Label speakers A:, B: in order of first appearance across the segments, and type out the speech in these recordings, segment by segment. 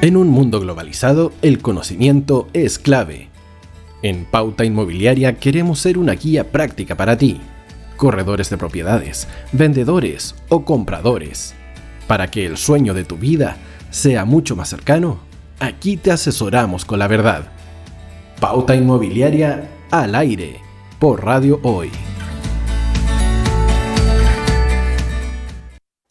A: En un mundo globalizado, el conocimiento es clave. En Pauta Inmobiliaria queremos ser una guía práctica para ti, corredores de propiedades, vendedores o compradores. Para que el sueño de tu vida sea mucho más cercano, aquí te asesoramos con la verdad. Pauta Inmobiliaria al aire por Radio Hoy.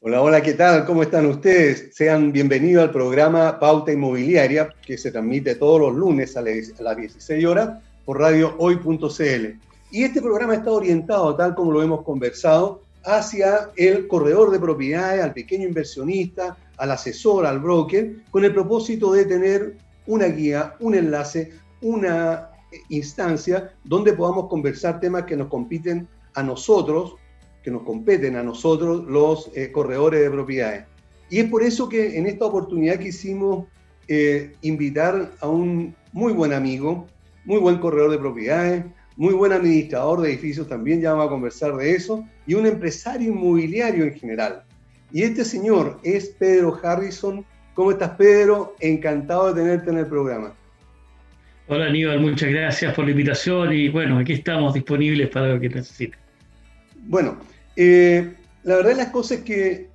B: Hola, hola, ¿qué tal? ¿Cómo están ustedes? Sean bienvenidos al programa Pauta Inmobiliaria que se transmite todos los lunes a las 16 horas por radiohoy.cl. Y este programa está orientado, tal como lo hemos conversado, hacia el corredor de propiedades, al pequeño inversionista, al asesor, al broker, con el propósito de tener una guía, un enlace, una instancia donde podamos conversar temas que nos compiten a nosotros que nos competen a nosotros los eh, corredores de propiedades. Y es por eso que en esta oportunidad quisimos eh, invitar a un muy buen amigo, muy buen corredor de propiedades, muy buen administrador de edificios también, ya vamos a conversar de eso, y un empresario inmobiliario en general. Y este señor es Pedro Harrison. ¿Cómo estás, Pedro? Encantado de tenerte en el programa.
C: Hola, Aníbal, muchas gracias por la invitación y bueno, aquí estamos disponibles para lo que necesiten.
B: Bueno, eh, la verdad de las cosas es que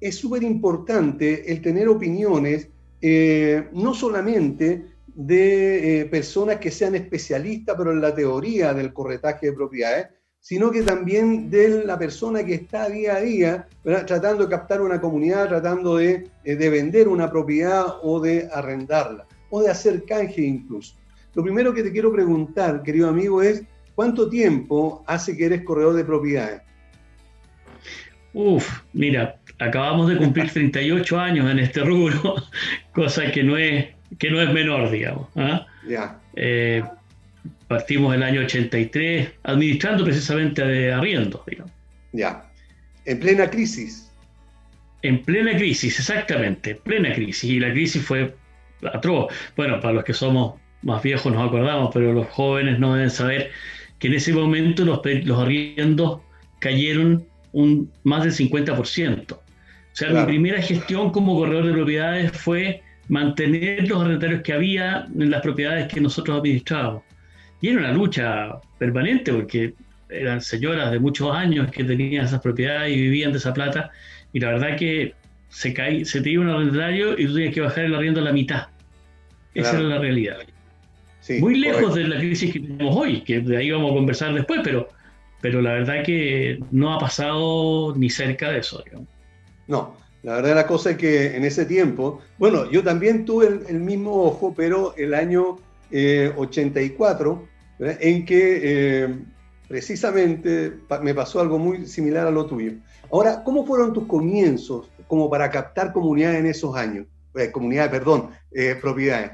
B: es súper importante el tener opiniones, eh, no solamente de eh, personas que sean especialistas, pero en la teoría del corretaje de propiedades, sino que también de la persona que está día a día tratando de captar una comunidad, tratando de, de, vender una propiedad o de arrendarla, o de hacer canje incluso. Lo primero que te quiero preguntar, querido amigo, es ¿cuánto tiempo hace que eres corredor de propiedades?
C: Uf, mira, acabamos de cumplir 38 años en este rubro, cosa que no es, que no es menor, digamos. ¿ah? Ya. Eh, partimos el año 83, administrando precisamente de arriendo, digamos.
B: Ya. En plena crisis.
C: En plena crisis, exactamente, plena crisis. Y la crisis fue atroz. Bueno, para los que somos más viejos nos acordamos, pero los jóvenes no deben saber que en ese momento los, los arriendos cayeron un, más del 50%. O sea, mi primera gestión como corredor de propiedades fue mantener los arrendatarios que había en las propiedades que nosotros administrábamos. Y era una lucha permanente porque eran señoras de muchos años que tenían esas propiedades y vivían de esa plata. Y la verdad que se, cae, se te iba un arrendatario y tú tenías que bajar el arriendo a la mitad. Esa era la realidad. Muy lejos de la crisis que tenemos hoy, que de ahí vamos a conversar después, pero pero la verdad que no ha pasado ni cerca de eso.
B: No, la verdad la cosa es que en ese tiempo, bueno, yo también tuve el, mismo ojo, pero el año 84, eh, en que eh, precisamente me pasó algo muy similar a lo tuyo. Ahora, ¿cómo fueron tus comienzos como para captar comunidades en esos años? Eh, comunidades, perdón, propiedades.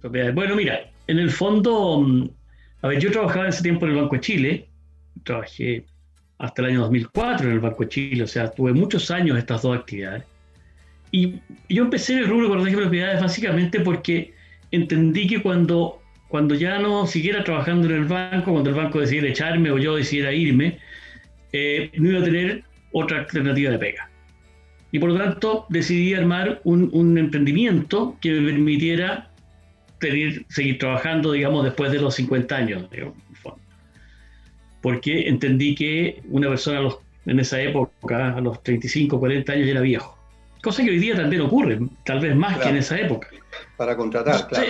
C: Propiedades. Bueno, mira, en el fondo, mm, a ver, yo trabajaba en ese tiempo en el Banco de Chile trabajé hasta el año 2004 en el Banco de Chile, o sea, tuve muchos años estas dos actividades. Y yo empecé en el rubro de propiedades básicamente porque entendí que cuando, cuando ya no siguiera trabajando en el banco, cuando el banco decidiera echarme o yo decidiera irme, eh, no iba a tener otra alternativa de pega. Y por lo tanto decidí armar un, un emprendimiento que me permitiera tener, seguir trabajando, digamos, después de los 50 años. Digamos porque entendí que una persona en esa época, a los 35, 40 años, era viejo. Cosa que hoy día también ocurre, tal vez más que en esa época.
B: Para contratar, claro.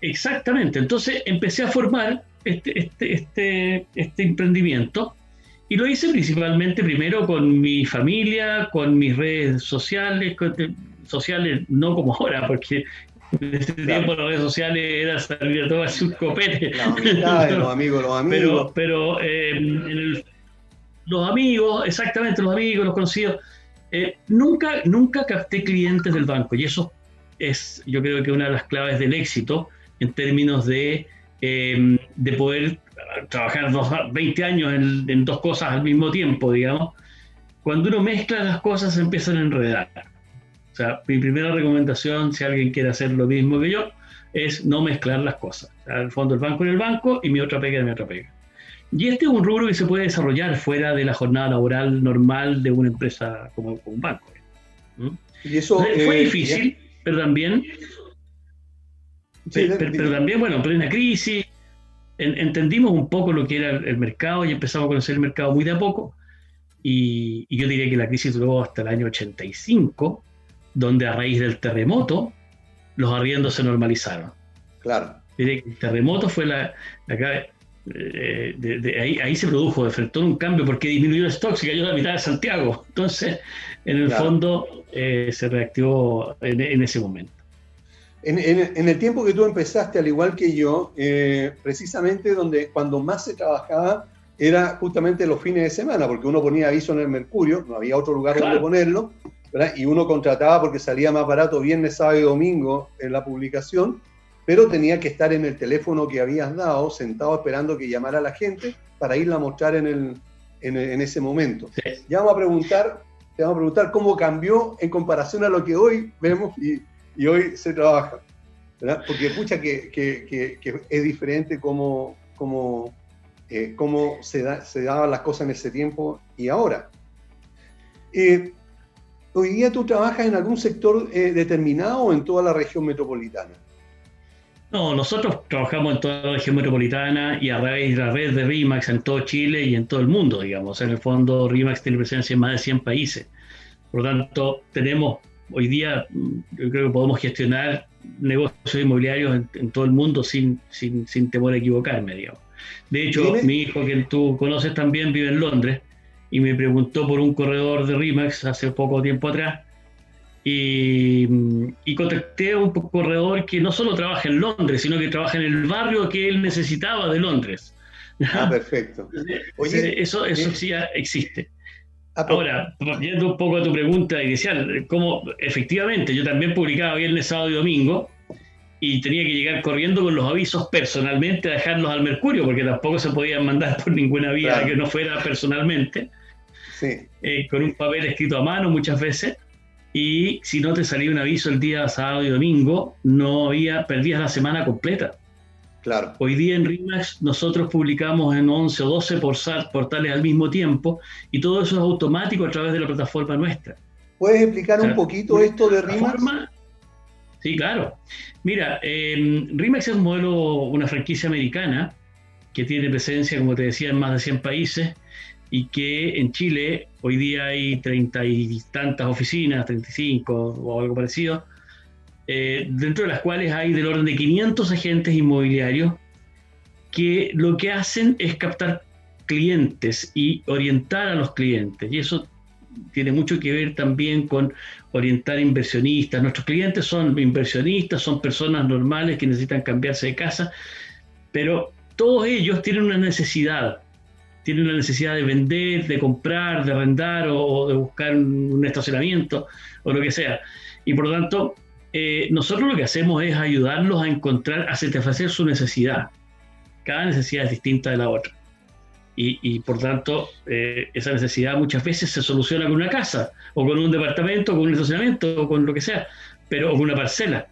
C: Exactamente. Entonces empecé a formar este, este, este, este emprendimiento y lo hice principalmente primero con mi familia, con mis redes sociales, sociales no como ahora, porque en ese tiempo las redes sociales era salir a tomarse un copete.
B: los amigos, los amigos.
C: Pero, pero eh, los amigos, exactamente, los amigos, los conocidos. Eh, nunca, nunca capté clientes del banco y eso es, yo creo que una de las claves del éxito en términos de, eh, de poder trabajar 20 años en, en dos cosas al mismo tiempo, digamos. Cuando uno mezcla las cosas se empiezan a enredar. O sea, mi primera recomendación, si alguien quiere hacer lo mismo que yo, es no mezclar las cosas. O sea, el fondo el banco en el banco y mi otra pega en mi otra pega. Y este es un rubro que se puede desarrollar fuera de la jornada laboral normal de una empresa como, un banco.
B: ¿Mm? Y eso
C: fue eh, difícil. pero también, pero, también, bueno, en plena crisis, entendimos un poco lo que era el mercado y empezamos a conocer el mercado muy de a poco. Y, y, yo diría que la crisis duró hasta el año 85, donde a raíz del terremoto los arriendos se normalizaron.
B: Claro.
C: El terremoto fue la, eh, de, ahí, ahí, se produjo, enfrentó un cambio porque disminuyó el stock, se cayó la mitad de Santiago. Entonces, en el fondo, eh, se reactivó en, ese momento.
B: En, en, el tiempo que tú empezaste, al igual que yo, eh, precisamente donde cuando más se trabajaba era justamente los fines de semana, porque uno ponía aviso en el Mercurio, no había otro lugar donde ponerlo, y uno contrataba porque salía más barato viernes, sábado y domingo en la publicación, pero tenía que estar en el teléfono que habías dado, sentado esperando que llamara la gente para irla a mostrar en, el, en, ese momento. Ya vamos a preguntar, te vamos a preguntar cómo cambió en comparación a lo que hoy vemos y, y hoy se trabaja. Porque escucha que, que, que, es diferente cómo, cómo, eh, cómo se, da, se daban las cosas en ese tiempo y ahora. Eh, ¿Hoy día tú trabajas en algún sector eh, determinado o en toda la región metropolitana?
C: No, nosotros trabajamos en toda la región metropolitana y a raíz de la red de RIMAX en todo Chile y en todo el mundo, digamos. En el fondo, RIMAX tiene presencia en más de 100 países. Por lo tanto, tenemos hoy día, mm, yo creo que podemos gestionar negocios inmobiliarios en, todo el mundo sin, sin, sin, temor a equivocarme, digamos. De hecho, mi hijo, que tú conoces también, vive en Londres y me preguntó por un corredor de RIMAX hace poco tiempo atrás y, contacté a un corredor que no solo trabaja en Londres, sino que trabaja en el barrio que él necesitaba de Londres.
B: Ah, perfecto.
C: eso, eso sí existe. Ah, Ahora, yendo un poco a tu pregunta inicial, como efectivamente yo también publicaba viernes, sábado y domingo y tenía que llegar corriendo con los avisos personalmente a dejarlos al Mercurio, porque tampoco se podían mandar por ninguna vía que no fuera personalmente, eh, con un papel escrito a mano muchas veces y si no te salía un aviso el día sábado y domingo, no había, perdías la semana completa.
B: Claro.
C: Hoy día en RIMAX nosotros publicamos en 11 o 12 portales al mismo tiempo y todo eso es automático a través de la plataforma nuestra.
B: ¿Puedes explicar un poquito esto de RIMAX?
C: Sí, claro. Mira, eh, RIMAX es un modelo, una franquicia americana que tiene presencia, como te decía, en más de 100 países y que en Chile hoy día hay treinta y tantas oficinas, 35 o algo parecido, eh, dentro de las cuales hay del orden de 500 agentes inmobiliarios que lo que hacen es captar clientes y orientar a los clientes. Y eso tiene mucho que ver también con orientar inversionistas. Nuestros clientes son inversionistas, son personas normales que necesitan cambiarse de casa, pero todos ellos tienen una necesidad tiene una necesidad de vender, de comprar, de arrendar o, de buscar un, estacionamiento o lo que sea. Y por lo tanto, eh, nosotros lo que hacemos es ayudarlos a encontrar, a satisfacer su necesidad. Cada necesidad es distinta de la otra. Y, y por tanto, eh, esa necesidad muchas veces se soluciona con una casa, o con un departamento, o con un estacionamiento, o con lo que sea, pero con una parcela.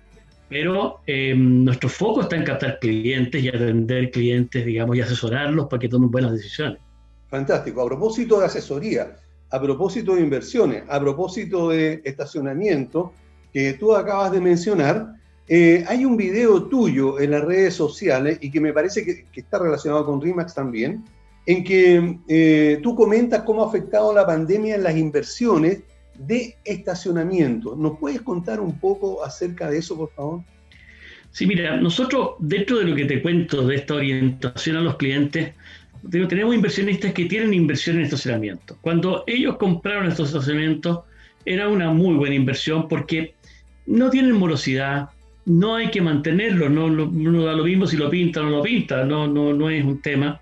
C: Pero eh, nuestro foco está en captar clientes y atender clientes, digamos, y asesorarlos para que tomen buenas decisiones.
B: Fantástico. A propósito de asesoría, a propósito de inversiones, a propósito de estacionamiento que tú acabas de mencionar, eh, hay un video tuyo en las redes sociales y que me parece que, está relacionado con RIMAX también, en que eh, tú comentas cómo ha afectado la pandemia en las inversiones de estacionamiento. ¿Nos puedes contar un poco acerca de eso, por favor?
C: Sí, mira, nosotros dentro de lo que te cuento de esta orientación a los clientes, tenemos inversionistas que tienen inversión en estacionamiento. Cuando ellos compraron estos estacionamientos, era una muy buena inversión porque no tienen morosidad, no hay que mantenerlo, no, da lo mismo si lo pinta o no lo pinta, no, no, no es un tema.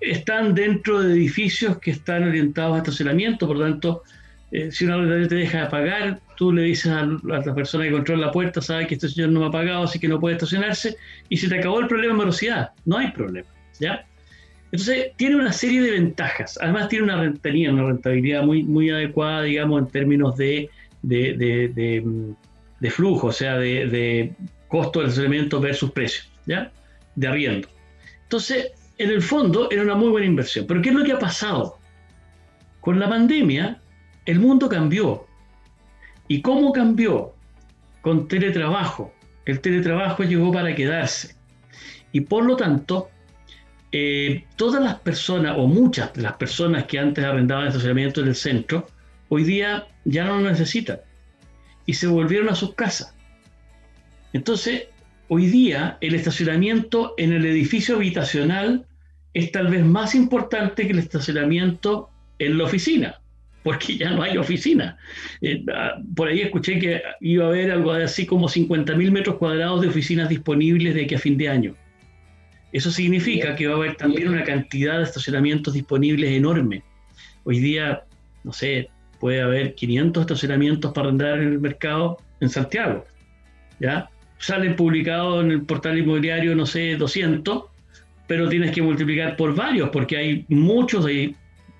C: Están dentro de edificios que están orientados a estacionamiento, por lo tanto, eh, si una te deja de pagar, tú le dices a, la persona que controla la puerta, sabe que este señor no me ha pagado, así que no puede estacionarse, y se te acabó el problema de morosidad, no hay problema, ¿ya? Entonces, tiene una serie de ventajas. Además, tiene una rentabilidad, una rentabilidad muy, muy adecuada, digamos, en términos de, de, flujo, o sea, de, costo del estacionamiento versus precio, ¿ya? De arriendo. Entonces, en el fondo, era una muy buena inversión. Pero, ¿qué es lo que ha pasado? Con la pandemia, el mundo cambió. ¿Y cómo cambió? con teletrabajo. El teletrabajo llegó para quedarse. Y por lo tanto, eh, todas las personas, o muchas de las personas que antes arrendaban estacionamiento en el centro, hoy día ya no lo necesitan. Y se volvieron a sus casas. Entonces, hoy día el estacionamiento en el edificio habitacional es tal vez más importante que el estacionamiento en la oficina, porque ya no hay oficina. Eh, ah, por ahí escuché que iba a haber algo así como 50.000 metros cuadrados de oficinas disponibles de aquí a fin de año. Eso significa que va a haber también una cantidad de estacionamientos disponibles enorme. Hoy día, no sé, puede haber 500 estacionamientos para arrendar en el mercado en Santiago. ¿Ya? Salen publicados en el portal inmobiliario, no sé, 200, pero tienes que multiplicar por varios, porque hay muchos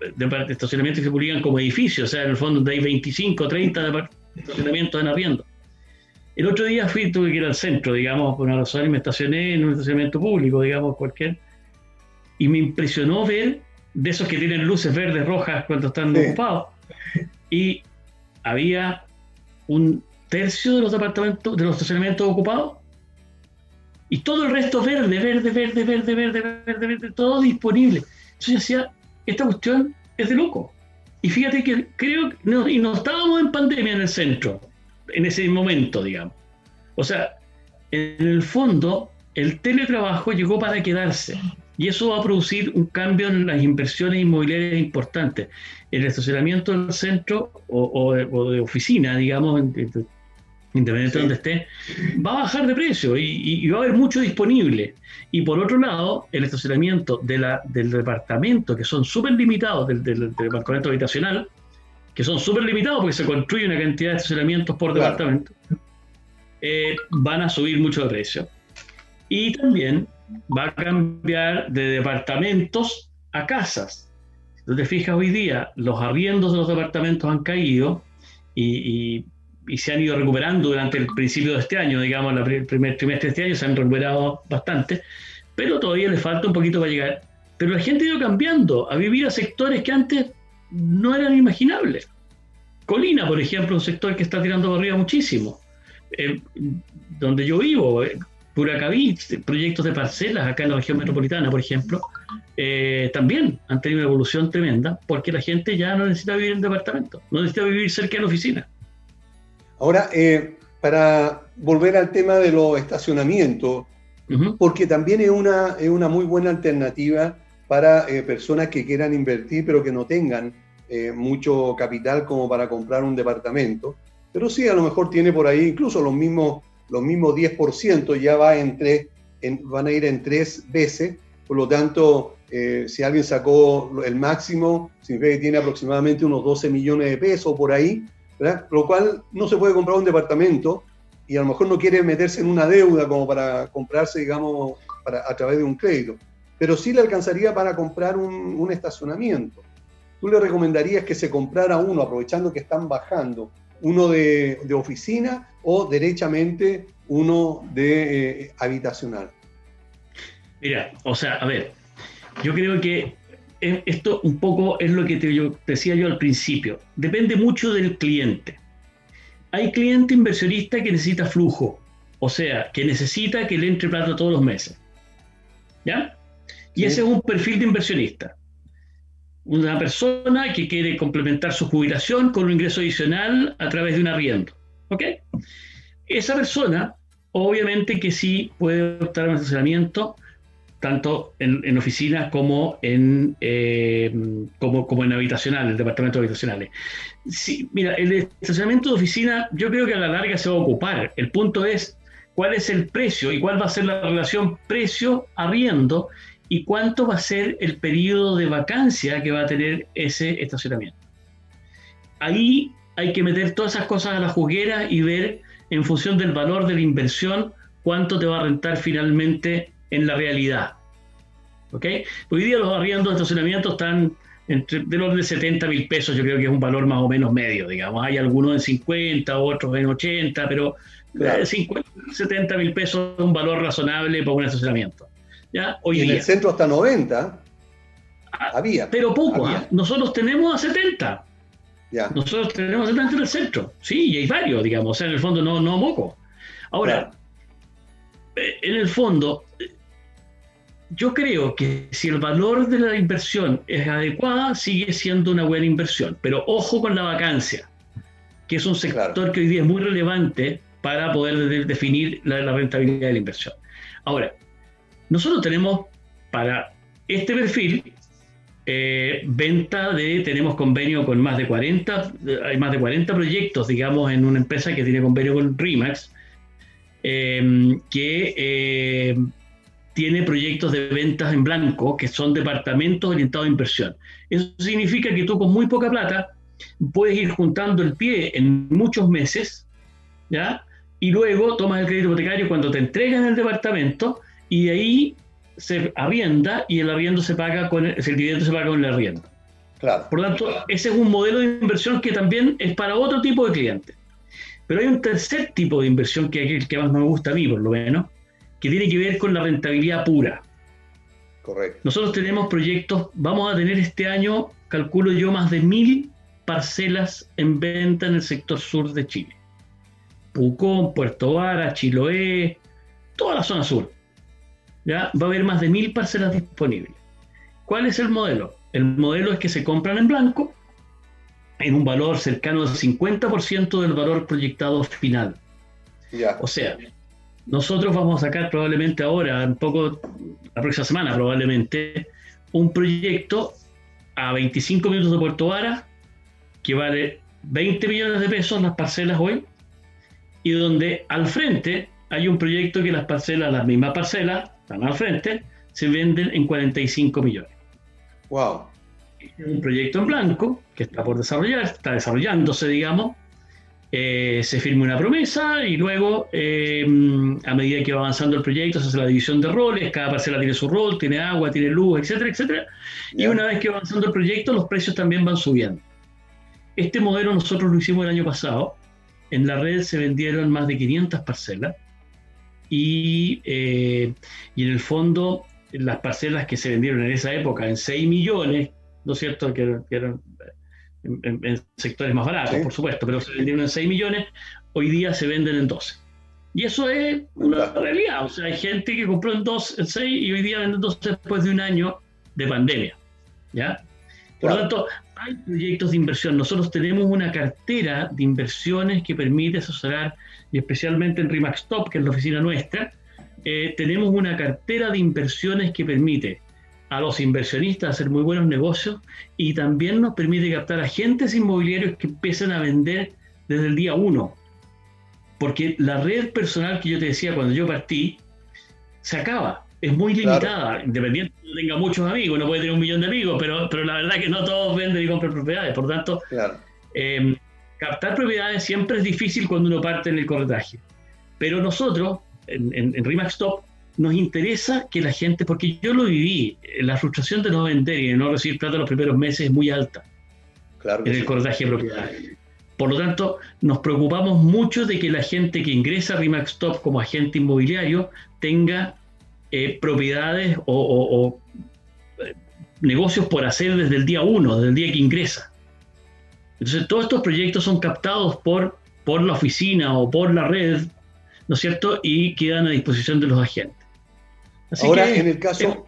C: de, estacionamientos que se publican como edificios, o sea, en el fondo hay 25, 30 estacionamientos en arriendo. El otro día fui, tuve que ir al centro, digamos, por una razón, y me estacioné en un estacionamiento público, digamos, cualquier, y me impresionó ver de esos que tienen luces verdes, rojas cuando están ocupados, y había un tercio de los departamentos, de los estacionamientos ocupados, y todo el resto verde, verde, verde, verde, verde, verde, verde, todo disponible. Entonces yo decía, esta cuestión es de loco. Y fíjate que creo, no, y no estábamos en pandemia en el centro, en ese momento, digamos. O sea, en el fondo, el teletrabajo llegó para quedarse. Y eso va a producir un cambio en las inversiones inmobiliarias importantes. El estacionamiento del centro o, de, oficina, digamos, independientemente de donde esté, va a bajar de precio y, va a haber mucho disponible. Y por otro lado, el estacionamiento de la, del departamento, que son súper limitados del, del, departamento habitacional, que son súper limitados porque se construye una cantidad de estacionamientos por departamento, eh, van a subir mucho de precio. Y también va a cambiar de departamentos a casas. Si tú te fijas hoy día, los arriendos de los departamentos han caído y y se han ido recuperando durante el principio de este año, digamos, el primer trimestre de este año se han recuperado bastante, pero todavía le falta un poquito para llegar. Pero la gente ha ido cambiando a vivir a sectores que antes no eran imaginables. Colina, por ejemplo, un sector que está tirando para arriba muchísimo. Eh, donde yo vivo, eh, proyectos de parcelas acá en la región metropolitana, por ejemplo, eh, también han tenido una evolución tremenda porque la gente ya no necesita vivir en departamento, no necesita vivir cerca de la oficina.
B: Ahora, eh, para volver al tema de los estacionamientos, porque también es una, es una muy buena alternativa para eh, personas que quieran invertir pero que no tengan eh, mucho capital como para comprar un departamento. Pero sí, a lo mejor tiene por ahí incluso los mismos, los mismos 10%, ya va en van a ir en tres veces. Por lo tanto, si alguien sacó el máximo, significa que tiene aproximadamente unos 12 millones de pesos por ahí, lo cual no se puede comprar un departamento y a lo mejor no quiere meterse en una deuda como para comprarse, digamos, a través de un crédito, pero sí le alcanzaría para comprar un, estacionamiento. ¿Tú le recomendarías que se comprara uno, aprovechando que están bajando, uno de, oficina o derechamente uno de eh, habitacional?
C: Mira, o sea, a ver, yo creo que esto un poco es lo que te, yo, decía yo al principio. Depende mucho del cliente. Hay cliente inversionista que necesita flujo, o sea, que necesita que le entre plata todos los meses. ¿Ya? Y ese es un perfil de inversionista. Una persona que quiere complementar su jubilación con un ingreso adicional a través de un arriendo. ¿Ok? Esa persona, obviamente que sí puede optar a un estacionamiento tanto en, oficinas como en, eh, como, como, en habitacional, el departamento habitacionales. Sí, mira, el estacionamiento de oficina yo creo que a la larga se va a ocupar. El punto es cuál es el precio y cuál va a ser la relación precio-arriendo y cuánto va a ser el periodo de vacancia que va a tener ese estacionamiento. Ahí hay que meter todas esas cosas a la juguera y ver en función del valor de la inversión cuánto te va a rentar finalmente en la realidad. ¿Ok? Hoy día los arriendos de estacionamiento están entre, de los de 70 mil pesos, yo creo que es un valor más o menos medio, digamos. Hay algunos en 50, otros en 80, pero 50, 70 mil pesos es un valor razonable para un estacionamiento. ¿Ya?
B: Hoy en el centro hasta 90.
C: Ah, había. Pero poco, ¿ah? nosotros tenemos a 70. Nosotros tenemos tanto en el centro, sí, y hay varios, digamos, o sea, en el fondo no, no moco. Ahora, eh, en el fondo, yo creo que si el valor de la inversión es adecuada, sigue siendo una buena inversión. Pero ojo con la vacancia, que es un sector que hoy día es muy relevante para poder definir la, rentabilidad de la inversión. Ahora, nosotros tenemos para este perfil eh, venta de, tenemos convenio con más de 40, hay más de 40 proyectos, digamos, en una empresa que tiene convenio con RIMAX, eh, que eh, tiene proyectos de ventas en blanco, que son departamentos orientados a inversión. Eso significa que tú con muy poca plata puedes ir juntando el pie en muchos meses, ¿ya? Y luego tomas el crédito hipotecario cuando te entregan el departamento y de ahí se arrienda y el arriendo se paga con el, el dividendo se paga con el arriendo. Claro. Por lo tanto, ese es un modelo de inversión que también es para otro tipo de clientes. Pero hay un tercer tipo de inversión que es el que más me gusta a mí, por lo menos, que tiene que ver con la rentabilidad pura. Correcto. Nosotros tenemos proyectos, vamos a tener este año, calculo yo, más de mil parcelas en venta en el sector sur de Chile. Pucón, Puerto Vara, Chiloé, toda la zona sur. ¿Ya? Va a haber más de mil parcelas disponibles. ¿Cuál es el modelo? El modelo es que se compran en blanco en un valor cercano al 50% del valor proyectado final. Ya. O sea, nosotros vamos a sacar probablemente ahora, un poco, la próxima semana probablemente, un proyecto a 25 minutos de Puerto Vara que vale 20 millones de pesos las parcelas hoy y donde al frente hay un proyecto que las parcelas, las mismas parcelas, están al frente, se venden en 45 millones. Wow. un proyecto en blanco que está por desarrollar, está desarrollándose, digamos, eh, se firma una promesa y luego, eh, a medida que va avanzando el proyecto, se hace la división de roles, cada parcela tiene su rol, tiene agua, tiene luz, etcétera, etcétera. Y una vez que va avanzando el proyecto, los precios también van subiendo. Este modelo nosotros lo hicimos el año pasado. En la red se vendieron más de 500 parcelas y, eh, y en el fondo las parcelas que se vendieron en esa época en 6 millones, ¿no es cierto? Que, que eran en, sectores más baratos, por supuesto, pero se vendieron en 6 millones, hoy día se venden en 12. Y eso es una realidad. O sea, hay gente que compró en 2, en 6 y hoy día venden 12 después de un año de pandemia. ¿Ya? Por lo tanto, hay proyectos de inversión. Nosotros tenemos una cartera de inversiones que permite asesorar, y especialmente en Rimax Top, que es la oficina nuestra, eh, tenemos una cartera de inversiones que permite a los inversionistas hacer muy buenos negocios y también nos permite captar agentes inmobiliarios que empiecen a vender desde el día uno. Porque la red personal que yo te decía cuando yo partí se acaba, es muy limitada, independiente de que tenga muchos amigos, no puede tener un millón de amigos, pero, pero la verdad es que no todos venden y compran propiedades. Por tanto, em, captar propiedades siempre es difícil cuando uno parte en el corretaje. Pero nosotros, en, en, en Remax Top, nos interesa que la gente, porque yo lo viví, la frustración de no vender y de no recibir plata los primeros meses es muy alta claro en el cortaje de propiedades. Por lo tanto, nos preocupamos mucho de que la gente que ingresa a Remax Top como agente inmobiliario tenga eh, propiedades o, eh, negocios por hacer desde el día uno, desde el día que ingresa. Entonces, todos estos proyectos son captados por, por la oficina o por la red, ¿no es cierto? Y quedan a disposición de los agentes.
B: Ahora, en el caso,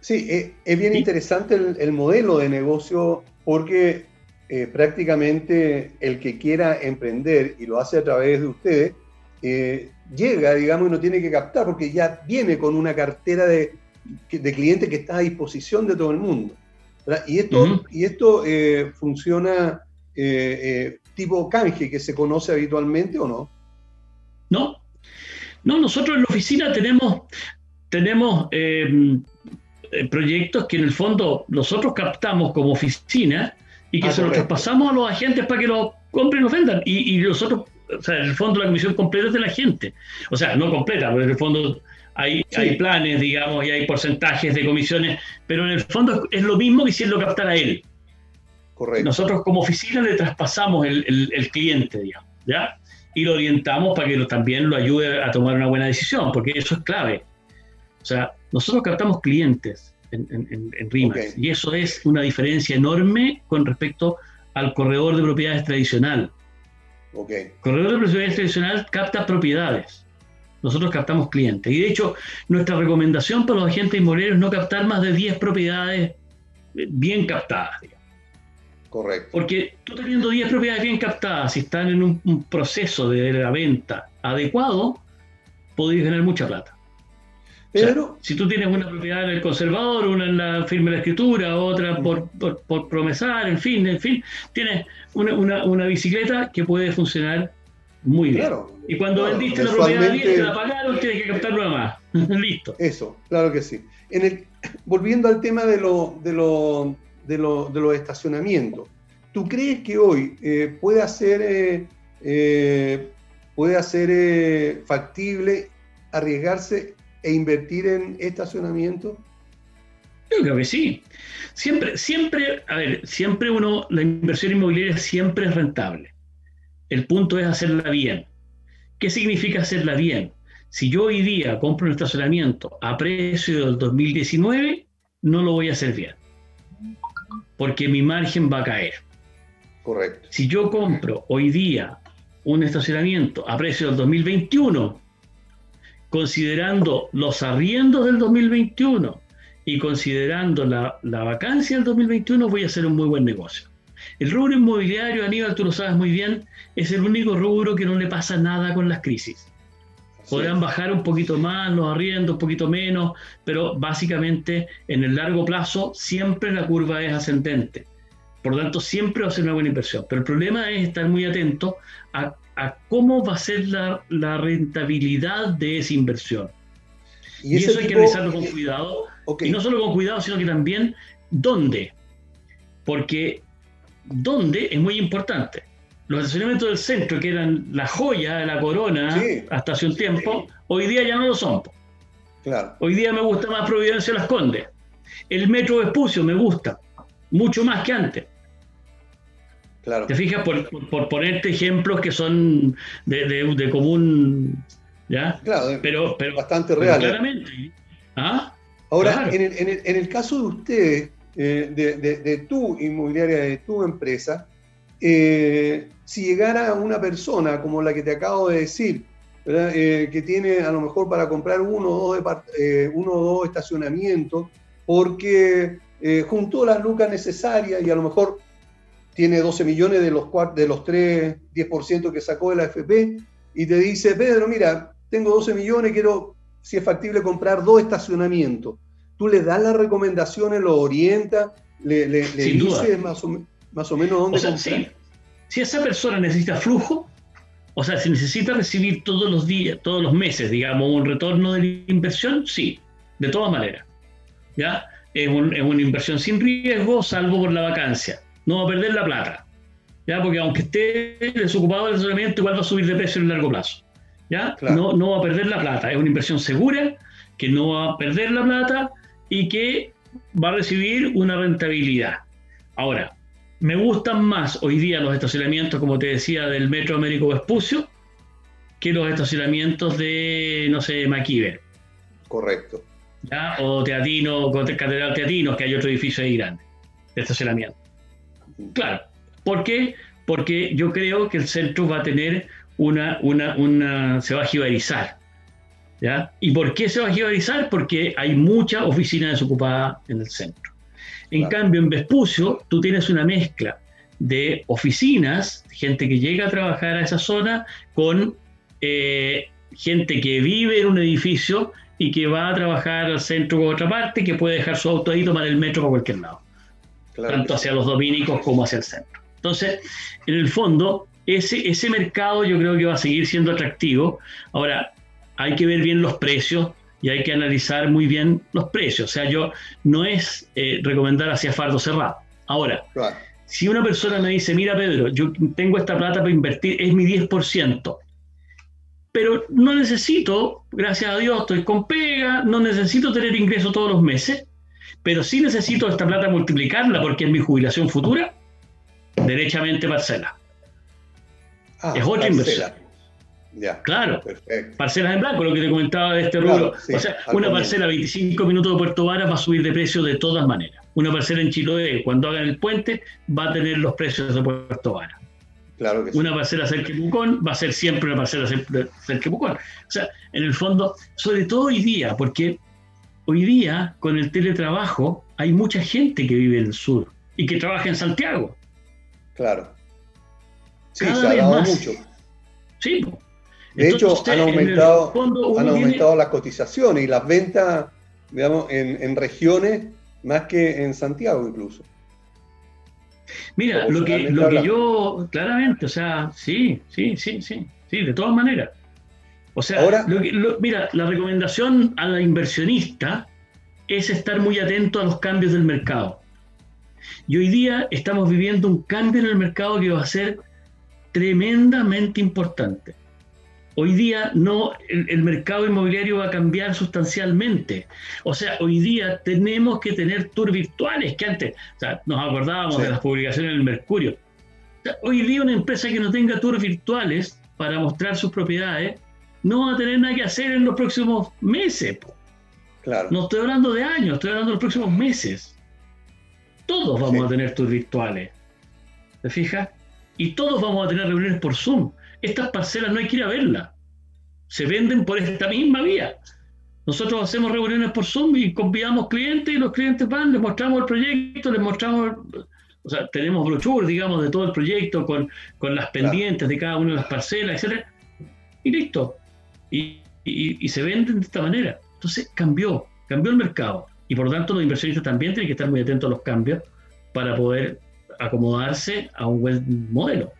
B: sí, eh, es bien interesante el, modelo de negocio porque eh, prácticamente el que quiera emprender y lo hace a través de ustedes, eh, llega, digamos, y no tiene que captar porque ya viene con una cartera de, de clientes que está a disposición de todo el mundo. Y esto, y esto funciona tipo canje que se conoce habitualmente o no?
C: No, no, nosotros en la oficina tenemos, tenemos eh, eh, proyectos que en el fondo nosotros captamos como oficina y que ah, se los traspasamos a los agentes para que lo compren y lo vendan. Y, nosotros, o sea, en el fondo la comisión completa es de la gente. O sea, no completa, pero en el fondo hay, hay planes, digamos, y hay porcentajes de comisiones, pero en el fondo es lo mismo que si él lo captara él. Correcto. Nosotros como oficina le traspasamos el, el, cliente, digamos, ¿ya? Y lo orientamos para que lo, también lo ayude a tomar una buena decisión, porque eso es clave. O sea, nosotros captamos clientes en, en, y eso es una diferencia enorme con respecto al corredor de propiedades tradicional.
B: Okay.
C: Corredor de propiedades tradicional capta propiedades. Nosotros captamos clientes. Y de hecho, nuestra recomendación para los agentes inmobiliarios es no captar más de 10 propiedades bien captadas.
B: Correcto.
C: Porque tú teniendo 10 propiedades bien captadas, si están en un, proceso de la venta adecuado, podéis ganar mucha plata. Si tú tienes una propiedad en el conservador, una en la firma de la escritura, otra por, por, promesar, en fin, en fin, tienes una, una, bicicleta que puede funcionar muy bien. y cuando vendiste la propiedad bien, te la pagaron, tienes que captar nueva más. Listo.
B: Eso, claro que sí. En el, volviendo al tema de, lo, de, lo, de, lo, de los estacionamientos, ¿tú crees que hoy eh, puede hacer, eh, eh, puede hacer factible arriesgarse e invertir en estacionamiento?
C: Yo creo que sí. Siempre, siempre, a ver, siempre uno, la inversión inmobiliaria siempre es rentable. El punto es hacerla bien. ¿Qué significa hacerla bien? Si yo hoy día compro un estacionamiento a precio del 2019, no lo voy a hacer bien. Porque mi margen va a caer.
B: Correcto.
C: Si yo compro hoy día un estacionamiento a precio del 2021, considerando los arriendos del 2021 y considerando la, vacancia del 2021, voy a hacer un muy buen negocio. El rubro inmobiliario, Aníbal, tú lo sabes muy bien, es el único rubro que no le pasa nada con las crisis. Podrán bajar un poquito más los arriendos, un poquito menos, pero básicamente en el largo plazo siempre la curva es ascendente. Por lo tanto, siempre va a ser una buena inversión. Pero el problema es estar muy atento a a cómo va a ser la, rentabilidad de esa inversión. Y, eso hay que realizarlo con cuidado. Y no solo con cuidado, sino que también dónde. Porque dónde es muy importante. Los estacionamientos del centro, que eran la joya de la corona hasta hace un tiempo, hoy día ya no lo son.
B: Claro.
C: Hoy día me gusta más Providencia Las Condes. El metro Vespucio me gusta, mucho más que antes. ¿Te fijas? Por, ponerte ejemplos que son de, común. ¿Ya?
B: Claro, pero, pero bastante real.
C: Claramente. ¿Ah?
B: Ahora, en, el, en, el, caso de usted, eh, de, tu inmobiliaria, de tu empresa, eh, si llegara una persona como la que te acabo de decir, eh, que tiene a lo mejor para comprar uno o dos, uno o dos estacionamientos, porque juntó las lucas necesarias y a lo mejor tiene 12 millones de los, de los 3, 10% que sacó de la FP, y te dice, Pedro, mira, tengo 12 millones, quiero, si es factible, comprar dos estacionamientos. Tú le das las recomendaciones, lo orientas, le, le, dices más o, más o, menos dónde
C: o Si esa persona necesita flujo, o sea, si necesita recibir todos los días, todos los meses, digamos, un retorno de la inversión, sí, de todas maneras. ¿Ya? Es, es una inversión sin riesgo, salvo por la vacancia no va a perder la plata. ¿ya? Porque aunque esté desocupado del asesoramiento, igual va a subir de precio en el largo plazo. ¿ya? No, no va a perder la plata. Es una inversión segura, que no va a perder la plata y que va a recibir una rentabilidad. Ahora, me gustan más hoy día los estacionamientos, como te decía, del Metro Américo Vespucio, que los estacionamientos de, no sé, McKeever.
B: Correcto.
C: ¿ya? O Teatino, Catedral Teatinos, que hay otro edificio ahí grande, de estacionamiento. Claro. ¿Por qué? Porque yo creo que el centro va a tener una, una, una se va a jibarizar. ¿ya? ¿Y por qué se va a jibarizar? Porque hay mucha oficina desocupada en el centro. En cambio, en Vespucio, tú tienes una mezcla de oficinas, gente que llega a trabajar a esa zona, con eh, gente que vive en un edificio y que va a trabajar al centro por otra parte, que puede dejar su auto ahí y tomar el metro por cualquier lado tanto hacia los dominicos como hacia el centro. Entonces, en el fondo, ese, ese mercado yo creo que va a seguir siendo atractivo. Ahora, hay que ver bien los precios y hay que analizar muy bien los precios. O sea, yo no es eh, recomendar hacia fardo cerrado. Ahora, si una persona me dice, mira Pedro, yo tengo esta plata para invertir, es mi 10%, pero no necesito, gracias a Dios, estoy con pega, no necesito tener ingreso todos los meses, pero si necesito esta plata multiplicarla porque es mi jubilación futura, derechamente parcela. Ah, es otra inversión. claro, parcelas en blanco, lo que te comentaba de este rubro. o sea, una parcela 25 minutos de Puerto Varas va a subir de precio de todas maneras. una parcela en Chiloé, cuando hagan el puente, va a tener los precios de Puerto Vara.
B: Claro que sí.
C: Una parcela cerca de Pucón va a ser siempre una parcela cerca de Pucón. O sea, en el fondo, sobre todo hoy día, porque hoy día con el teletrabajo hay mucha gente que vive en el sur y que trabaja en Santiago.
B: Claro. Sí, se ha dado mucho.
C: Sí.
B: De hecho, han aumentado, han aumentado las cotizaciones y las ventas, digamos, en, regiones más que en Santiago incluso.
C: Mira, lo que, lo que yo, claramente, o sea, sí, sí, sí, sí, sí, de todas maneras. O sea, Ahora, mira, la recomendación a la inversionista es estar muy atento a los cambios del mercado. Y hoy día estamos viviendo un cambio en el mercado que va a ser tremendamente importante. Hoy día no, el, mercado inmobiliario va a cambiar sustancialmente. O sea, hoy día tenemos que tener tours virtuales, que antes nos acordábamos de las publicaciones en el Mercurio. hoy día una empresa que no tenga tours virtuales para mostrar sus propiedades no va a tener nada que hacer en los próximos meses. Claro. No estoy hablando de años, estoy hablando de los próximos meses. Todos vamos a tener tours virtuales. ¿Te fijas? Y todos vamos a tener reuniones por Zoom. Estas parcelas no hay que ir a verlas. Se venden por esta misma vía. Nosotros hacemos reuniones por Zoom y convidamos clientes y los clientes van, les mostramos el proyecto, les mostramos, o sea, tenemos brochures, digamos, de todo el proyecto con, las pendientes de cada una de las parcelas, etc. Y listo. Y, se venden de esta manera. Entonces cambió, cambió el mercado. Y por tanto los inversionistas también tienen que estar muy atentos a los cambios para poder acomodarse a un buen modelo.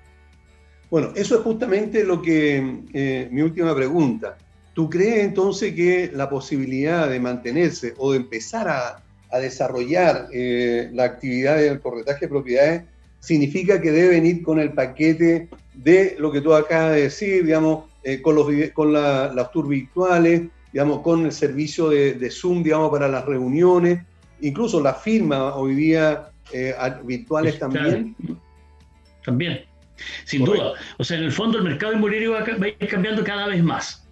B: Bueno, eso es justamente lo que eh, mi última pregunta. ¿Tú crees entonces que la posibilidad de mantenerse o de empezar a, desarrollar eh, la actividad del corretaje de propiedades significa que debe venir con el paquete de lo que tú acabas de decir, digamos, eh, con, los, con las tours virtuales, digamos, con el servicio de, de, Zoom, digamos, para las reuniones, incluso la firma hoy día eh, virtuales también.
C: También, sin duda. O sea, en el fondo el mercado inmobiliario va a, ir cambiando cada vez más.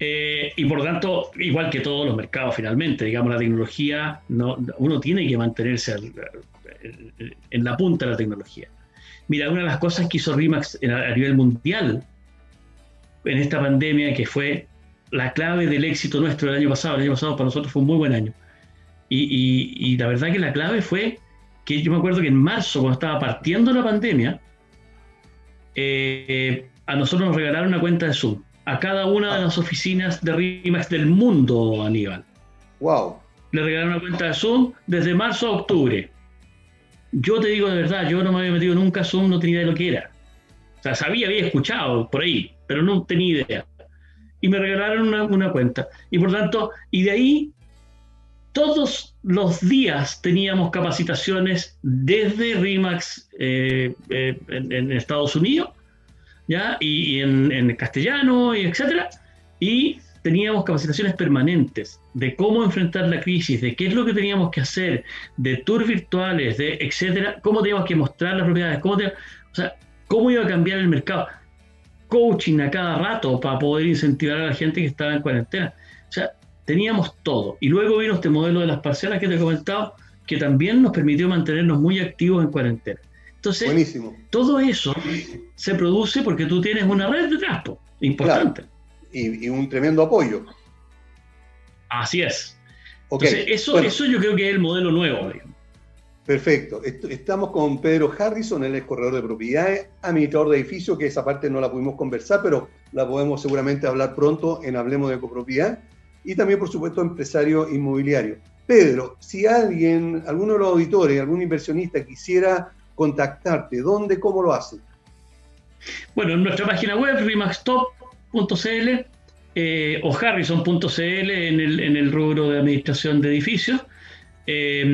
C: Eh, y por lo tanto, igual que todos los mercados finalmente, digamos, la tecnología, no, uno tiene que mantenerse en la punta de la tecnología. Mira, una de las cosas que hizo RIMAX a nivel mundial en esta pandemia, que fue la clave del éxito nuestro el año pasado, el año pasado para nosotros fue un muy buen año, y, la verdad que la clave fue que yo me acuerdo que en marzo, cuando estaba partiendo la pandemia, eh, a nosotros nos regalaron una cuenta de Zoom a cada una de las oficinas de RIMAX del mundo, Aníbal.
B: ¡Wow!
C: Le regalaron una cuenta de Zoom desde marzo a octubre. Yo te digo de verdad, yo no me había metido nunca a Zoom, no tenía idea de lo que era. O sea, sabía, había escuchado por ahí, pero no tenía idea. Y me regalaron una, cuenta. Y por tanto, y de ahí todos los días teníamos capacitaciones desde RIMAX eh, eh, en, Estados Unidos, ¿ya? y, en, castellano, y etcétera, y teníamos capacitaciones permanentes de cómo enfrentar la crisis, de qué es lo que teníamos que hacer, de tours virtuales, de etcétera, cómo teníamos que mostrar las propiedades, cómo, o sea, cómo iba a cambiar el mercado, coaching a cada rato para poder incentivar a la gente que estaba en cuarentena. O sea, teníamos todo. Y luego vino este modelo de las parcelas que te he comentado, que también nos permitió mantenernos muy activos en cuarentena. Entonces, todo eso se produce porque tú tienes una red de trasto importante.
B: Y, un tremendo apoyo.
C: Así es. Entonces, eso, eso yo creo que es el modelo nuevo.
B: Perfecto. Estamos con Pedro Harrison, él es corredor de propiedades, administrador de edificios, que esa parte no la pudimos conversar, pero la podemos seguramente hablar pronto en Hablemos de Copropiedad y también, por supuesto, empresario inmobiliario. Pedro, si alguien, alguno de los auditores, algún inversionista quisiera contactarte, ¿dónde, cómo lo hace?
C: Bueno, en nuestra página web, rimaxtop.cl eh, o harrison.cl en el, en el rubro de administración de edificios. Eh,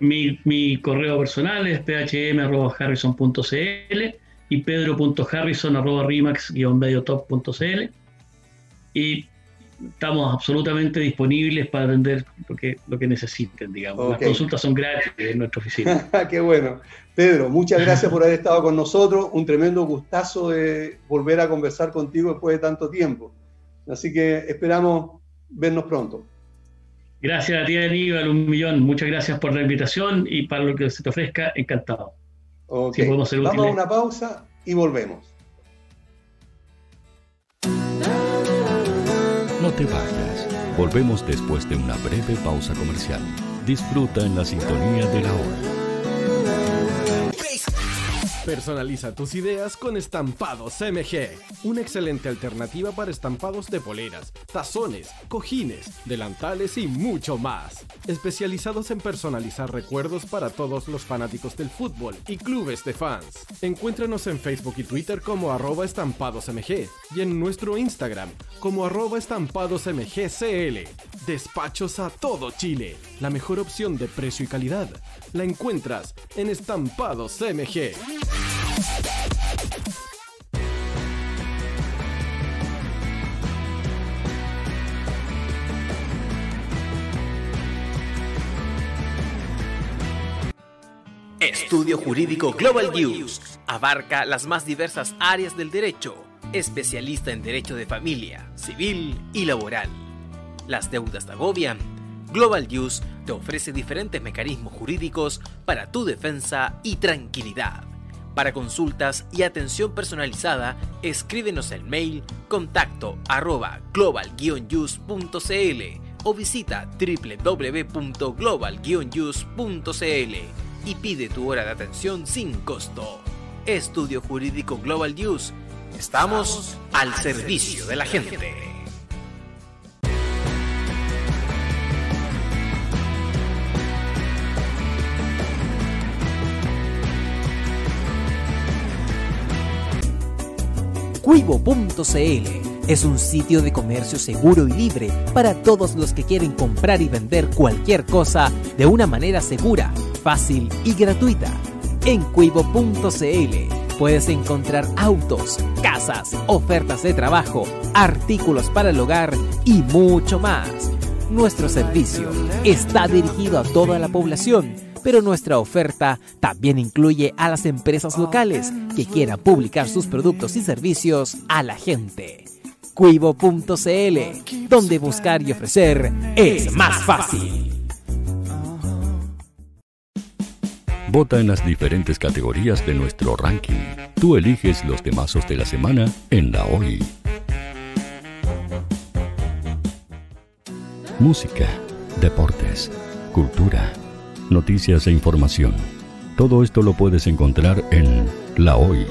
C: mi, correo personal es phm.harrison.cl y pedro.harrison.rimax-top.cl y estamos absolutamente disponibles para atender lo que, lo que necesiten, digamos. Las consultas son gratis en nuestra oficina.
B: Qué bueno. Pedro, muchas gracias por haber estado con nosotros. Un tremendo gustazo de volver a conversar contigo después de tanto tiempo. Así que esperamos vernos pronto.
C: Gracias a ti, Aníbal, un millón. Muchas gracias por la invitación y para lo que se te ofrezca, encantado.
B: Vamos a una pausa y volvemos.
D: No te vayas. Volvemos después de una breve pausa comercial. Disfruta en la sintonía de la hora.
A: Personaliza tus ideas con Estampados MG, una excelente alternativa para estampados de poleras, tazones, cojines, delantales y mucho más. Especializados en personalizar recuerdos para todos los fanáticos del fútbol y clubes de fans. Encuéntranos en Facebook y Twitter como arroba estampadosmg y en nuestro Instagram como arroba estampadosmgcl. Despachos a todo Chile. La mejor opción de precio y calidad la encuentras en Estampados MG.
E: Estudio Jurídico Global News abarca las más diversas áreas del derecho, especialista en derecho de familia, civil y laboral. Las deudas te agobian. Global News te ofrece diferentes mecanismos jurídicos para tu defensa y tranquilidad. Para consultas y atención personalizada, escríbenos el mail contacto arroba global o visita www.global y pide tu hora de atención sin costo. Estudio Jurídico Global News. Estamos al servicio de la gente. Cuivo.cl es un sitio de comercio seguro y libre para todos los que quieren comprar y vender cualquier cosa de una manera segura, fácil y gratuita. En Cuivo.cl puedes encontrar autos, casas, ofertas de trabajo, artículos para el hogar y mucho más. Nuestro servicio está dirigido a toda la población pero nuestra oferta también incluye a las empresas locales que quieran publicar sus productos y servicios a la gente. Cuivo.cl, donde buscar y ofrecer es más fácil.
D: Vota en las diferentes categorías de nuestro ranking. Tú eliges los temazos de la semana en la hoy. Música, deportes, cultura noticias e información. Todo esto lo puedes encontrar en La Hoy.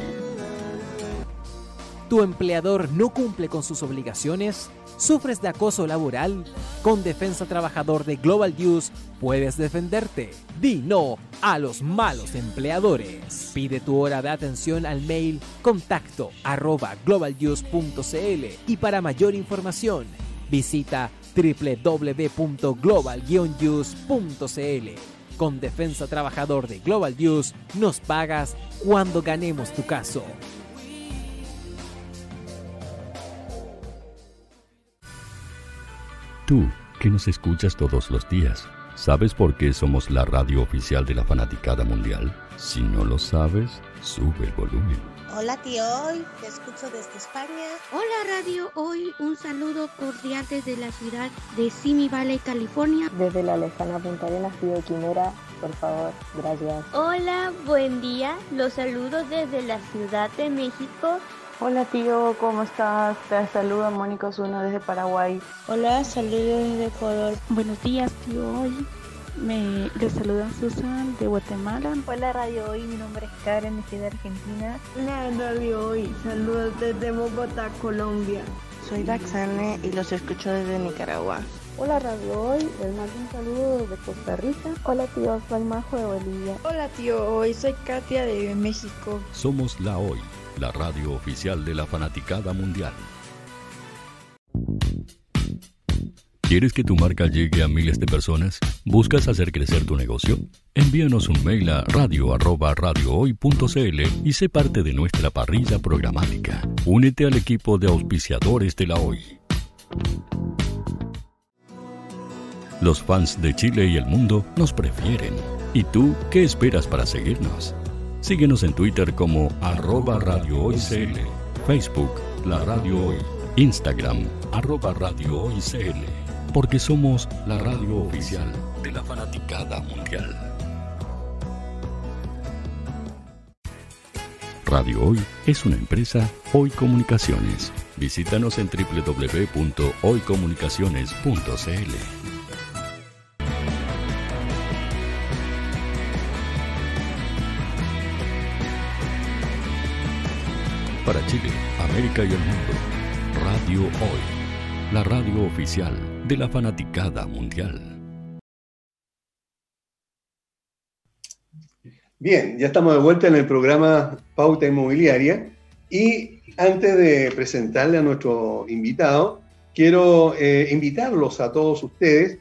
E: ¿Tu empleador no cumple con sus obligaciones? ¿Sufres de acoso laboral? Con Defensa Trabajador de Global News puedes defenderte. Di no a los malos empleadores. Pide tu hora de atención al mail contacto arroba globalnews.cl y para mayor información visita www.global con Defensa Trabajador de Global News, nos pagas cuando ganemos tu caso.
D: Tú, que nos escuchas todos los días, ¿sabes por qué somos la radio oficial de la fanaticada mundial? Si no lo sabes, sube el volumen.
F: Hola tío Hoy, te escucho desde España.
G: Hola Radio Hoy, un saludo cordial desde la ciudad de Simi Valley, California.
H: Desde la lejana Punta Arenas, tío Quimera, por favor, gracias.
I: Hola, buen día, los saludo desde la Ciudad de México.
H: Hola tío, ¿cómo estás? Te saluda Mónica Osuna desde Paraguay.
J: Hola, saludos desde Ecuador.
K: Buenos días tío Hoy. Me les saluda Susan de Guatemala.
L: Hola Radio Hoy, mi nombre es Karen, de Argentina.
M: Hola Radio Hoy, saludos desde Bogotá, Colombia.
N: Soy Daxane y los escucho desde Nicaragua.
O: Hola Radio Hoy, les mando un saludo desde Costa Rica.
P: Hola tío, soy Majo de Bolivia.
Q: Hola tío, hoy soy Katia de México.
D: Somos La Hoy, la radio oficial de la fanaticada mundial. ¿Quieres que tu marca llegue a miles de personas? ¿Buscas hacer crecer tu negocio? Envíanos un mail a radio@radiohoy.cl y sé parte de nuestra parrilla programática. Únete al equipo de auspiciadores de la Hoy. Los fans de Chile y el mundo nos prefieren. ¿Y tú qué esperas para seguirnos? Síguenos en Twitter como arroba Radio Facebook La Radio Hoy, Instagram arroba Radio porque somos la radio oficial de la fanaticada mundial. Radio Hoy es una empresa Hoy Comunicaciones. Visítanos en www.hoycomunicaciones.cl. Para Chile, América y el mundo, Radio Hoy, la radio oficial de la fanaticada mundial.
B: Bien, ya estamos de vuelta en el programa Pauta Inmobiliaria y antes de presentarle a nuestro invitado, quiero eh, invitarlos a todos ustedes,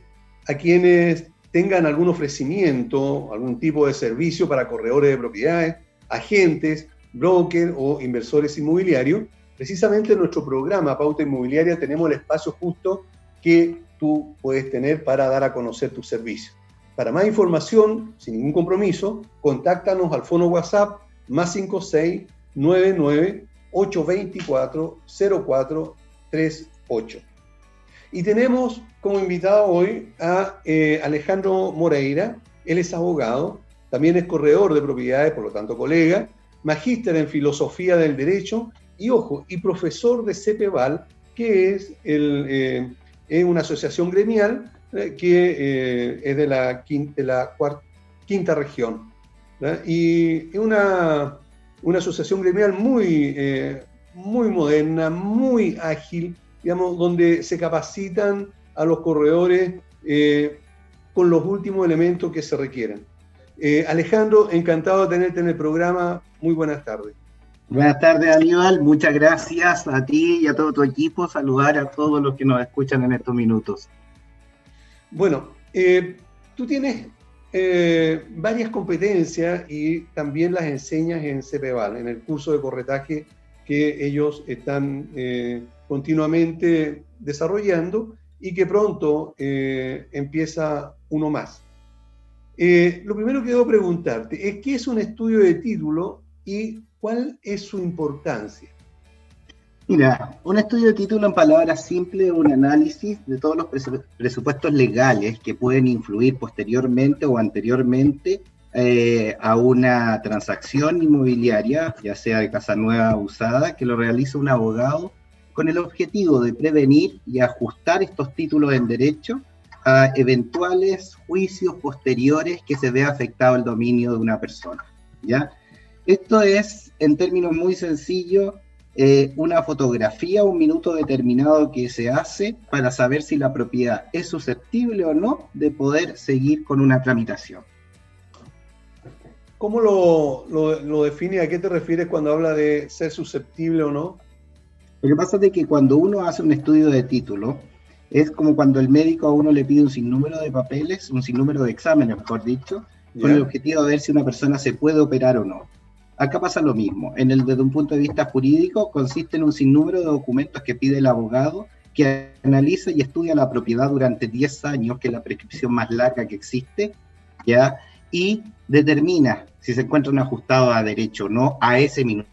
B: a quienes tengan algún ofrecimiento, algún tipo de servicio para corredores de propiedades, agentes, brokers o inversores inmobiliarios. Precisamente en nuestro programa Pauta Inmobiliaria tenemos el espacio justo que tú puedes tener para dar a conocer tus servicios. Para más información, sin ningún compromiso, contáctanos al fono WhatsApp más 5699 824 0438. Y tenemos como invitado hoy a eh, Alejandro Moreira. Él es abogado, también es corredor de propiedades, por lo tanto colega, magíster en filosofía del derecho y, ojo, y profesor de CEPEVAL, que es, el, eh, es una asociación gremial eh, que eh, es de la quinta, región. Y es una, una, asociación gremial muy, eh, muy moderna, muy ágil, digamos, donde se capacitan a los corredores con los últimos elementos que se requieren. Alejandro, encantado de tenerte en el programa. Muy buenas tardes.
R: Buenas tardes, Aníbal. Muchas gracias a ti y a todo tu equipo. Saludar a todos los que nos escuchan en estos minutos.
B: Bueno, eh, tú tienes eh, varias competencias y también las enseñas en CPVAL, en el curso de corretaje que ellos están eh, continuamente desarrollando y que pronto empieza uno más. lo primero que debo preguntarte es qué es un estudio de título y cuál es su importancia.
R: Mira, un estudio de título en palabras simples es un análisis de todos los presupuestos legales que pueden influir posteriormente o anteriormente eh, a una transacción inmobiliaria, ya sea de casa nueva o usada, que lo realiza un abogado con el objetivo de prevenir y ajustar estos títulos en derecho a eventuales juicios posteriores que se vea afectado el dominio de una persona. ¿ya? Esto es, en términos muy sencillos, eh, una fotografía, un minuto determinado que se hace para saber si la propiedad es susceptible o no de poder seguir con una tramitación.
B: ¿Cómo lo, lo, define? ¿A qué te refieres cuando habla de ser susceptible o no?
R: Lo que pasa es que cuando uno hace un estudio de título, es como cuando el médico a uno le pide un sinnúmero de papeles, un sinnúmero de exámenes, mejor dicho, con el objetivo de ver si una persona se puede operar o no. Acá pasa lo mismo. En el, desde un punto de vista jurídico, consiste en un sinnúmero de documentos que pide el abogado que analiza y estudia la propiedad durante 10 años, que es la prescripción más larga que existe, ¿ya? y determina si se encuentra un ajustado a derecho o no a ese minuto,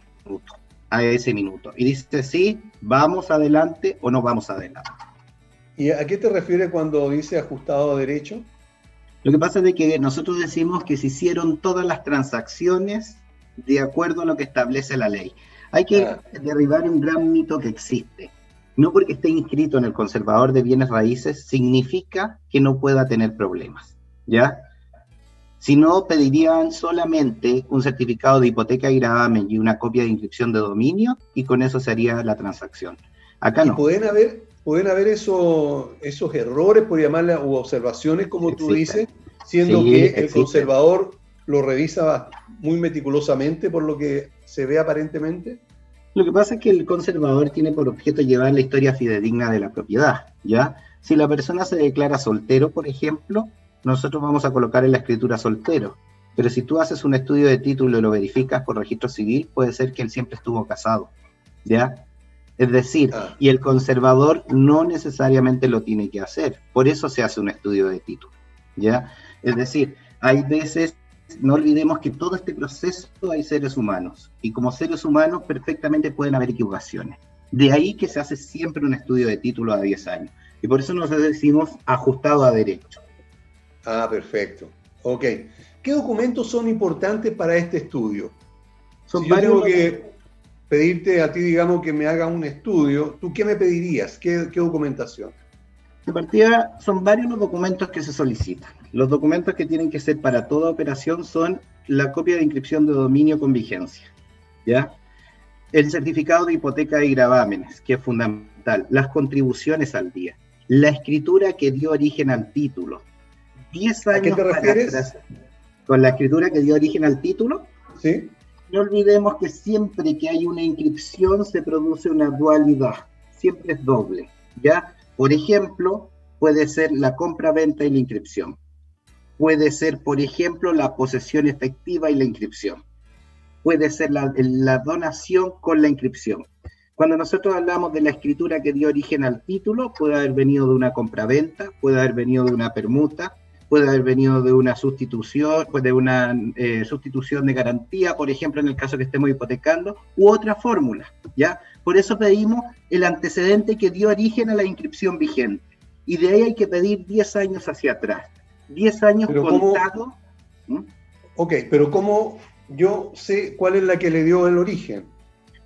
R: a ese minuto. Y dice sí, vamos adelante o no vamos adelante.
B: ¿Y a qué te refieres cuando dice ajustado a derecho?
R: Lo que pasa es que nosotros decimos que se hicieron todas las transacciones de acuerdo a lo que establece la ley. Hay que derribar un gran mito que existe. No porque esté inscrito en el conservador de bienes raíces significa que no pueda tener problemas, ¿ya? Si no, pedirían solamente un certificado de hipoteca y gravamen y una copia de inscripción de dominio y con eso sería la transacción. Acá no.
B: pueden haber, pueden haber eso, esos errores, por llamarle, u observaciones, como tú dices, siendo que el conservador lo revisa muy meticulosamente por lo que se ve aparentemente?
R: Lo que pasa es que el conservador tiene por objeto llevar la historia fidedigna de la propiedad, ¿ya? Si la persona se declara soltero, por ejemplo, nosotros vamos a colocar en la escritura soltero. Pero si tú haces un estudio de título y lo verificas por registro civil, puede ser que él siempre estuvo casado, ¿ya? Es decir, ah. y el conservador no necesariamente lo tiene que hacer. Por eso se hace un estudio de título, ¿ya? Es decir, hay veces no olvidemos que todo este proceso hay seres humanos y como seres humanos perfectamente pueden haber equivocaciones. De ahí que se hace siempre un estudio de título a 10 años. Y por eso nos decimos ajustado a derecho.
B: Ah, perfecto. Ok. ¿Qué documentos son importantes para este estudio? Son si yo tengo que pedirte a ti, digamos, que me haga un estudio, ¿tú qué me pedirías? ¿Qué, qué documentación?
R: De partida, son varios los documentos que se solicitan. Los documentos que tienen que ser para toda operación son la copia de inscripción de dominio con vigencia, ¿ya? El certificado de hipoteca y gravámenes, que es fundamental, las contribuciones al día, la escritura que dio origen al título. 10 años
B: ¿A qué te refieres?
R: con la escritura que dio origen al título.
B: Sí.
R: No olvidemos que siempre que hay una inscripción se produce una dualidad, siempre es doble, ¿ya? Por ejemplo, puede ser la compra-venta y la inscripción. Puede ser, por ejemplo, la posesión efectiva y la inscripción. Puede ser la, donación con la inscripción. Cuando nosotros hablamos de la escritura que dio origen al título, puede haber venido de una compra-venta, puede haber venido de una permuta, puede haber venido de una sustitución, pues de una eh, sustitución de garantía, por ejemplo, en el caso que estemos hipotecando, u otra fórmula, ¿ya? Por eso pedimos el antecedente que dio origen a la inscripción vigente. Y de ahí hay que pedir 10 años hacia atrás. 10 años contados.
B: ¿Mm? Ok, pero ¿cómo yo sé cuál es la que le dio el origen?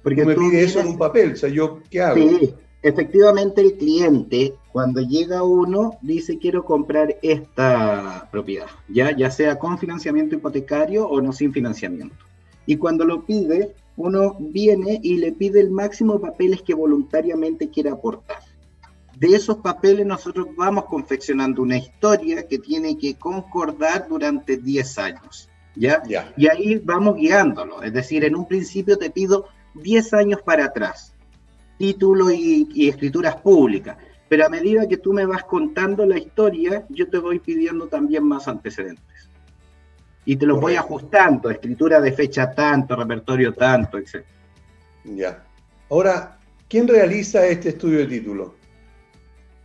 B: Porque me pide eso en un papel, o sea, ¿yo qué hago?
R: Sí, efectivamente el cliente, cuando llega uno, dice quiero comprar esta propiedad, ya, ya sea con financiamiento hipotecario o no sin financiamiento. Y cuando lo pide, uno viene y le pide el máximo de papeles que voluntariamente quiere aportar. De esos papeles nosotros vamos confeccionando una historia que tiene que concordar durante 10 años. ¿ya?
B: ya.
R: Y ahí vamos guiándolo. Es decir, en un principio te pido 10 años para atrás, título y, y, escrituras públicas. Pero a medida que tú me vas contando la historia, yo te voy pidiendo también más antecedentes. Y te los voy ajustando, escritura de fecha tanto, repertorio tanto, etc.
B: Ya. Ahora, ¿quién realiza este estudio de título?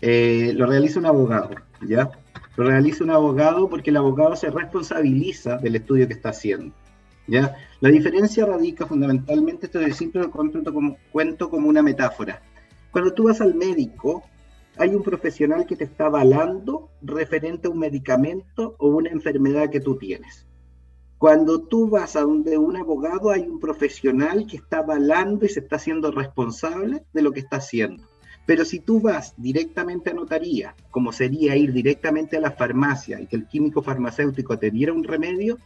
R: Eh, lo realiza un abogado, ¿ya? Lo realiza un abogado porque el abogado se responsabiliza del estudio que está haciendo. La diferencia radica fundamentalmente, esto es siempre lo cuento como, cuento como una metáfora. Cuando tú vas al médico, hay un profesional que te está avalando referente a un medicamento o una enfermedad que tú tienes. Cuando tú vas a donde un abogado, hay un profesional que está avalando y se está haciendo responsable de lo que está haciendo. Pero si tú vas directamente a notaría, como sería ir directamente a la farmacia y que el químico farmacéutico te diera un remedio,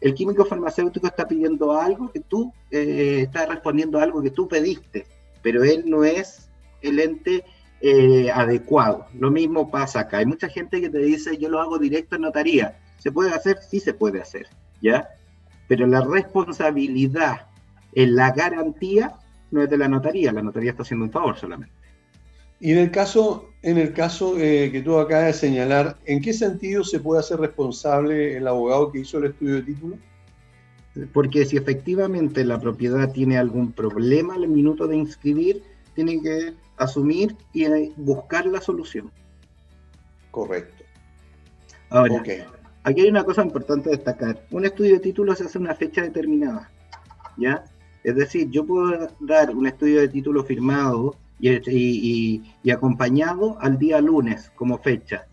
R: el químico farmacéutico está pidiendo algo que tú, eh, está respondiendo a algo que tú pediste, pero él no es el ente eh, adecuado. Lo mismo pasa acá. Hay mucha gente que te dice, yo lo hago directo en notaría. ¿Se puede hacer? Sí se puede hacer, ¿ya? Pero la responsabilidad en la garantía no es de la notaría, la notaría está haciendo un favor solamente.
B: Y en el caso, en el caso eh, que tú acabas de señalar, ¿en qué sentido se puede hacer responsable el abogado que hizo el estudio de título?
R: Porque si efectivamente la propiedad tiene algún problema al minuto de inscribir, tiene que asumir y buscar la solución.
B: Correcto.
R: Ahora, okay. aquí hay una cosa importante destacar. Un estudio de título se hace en una fecha determinada, ¿ya? Es decir, yo puedo dar un estudio de título firmado y, y, y, acompañado al día lunes como fecha.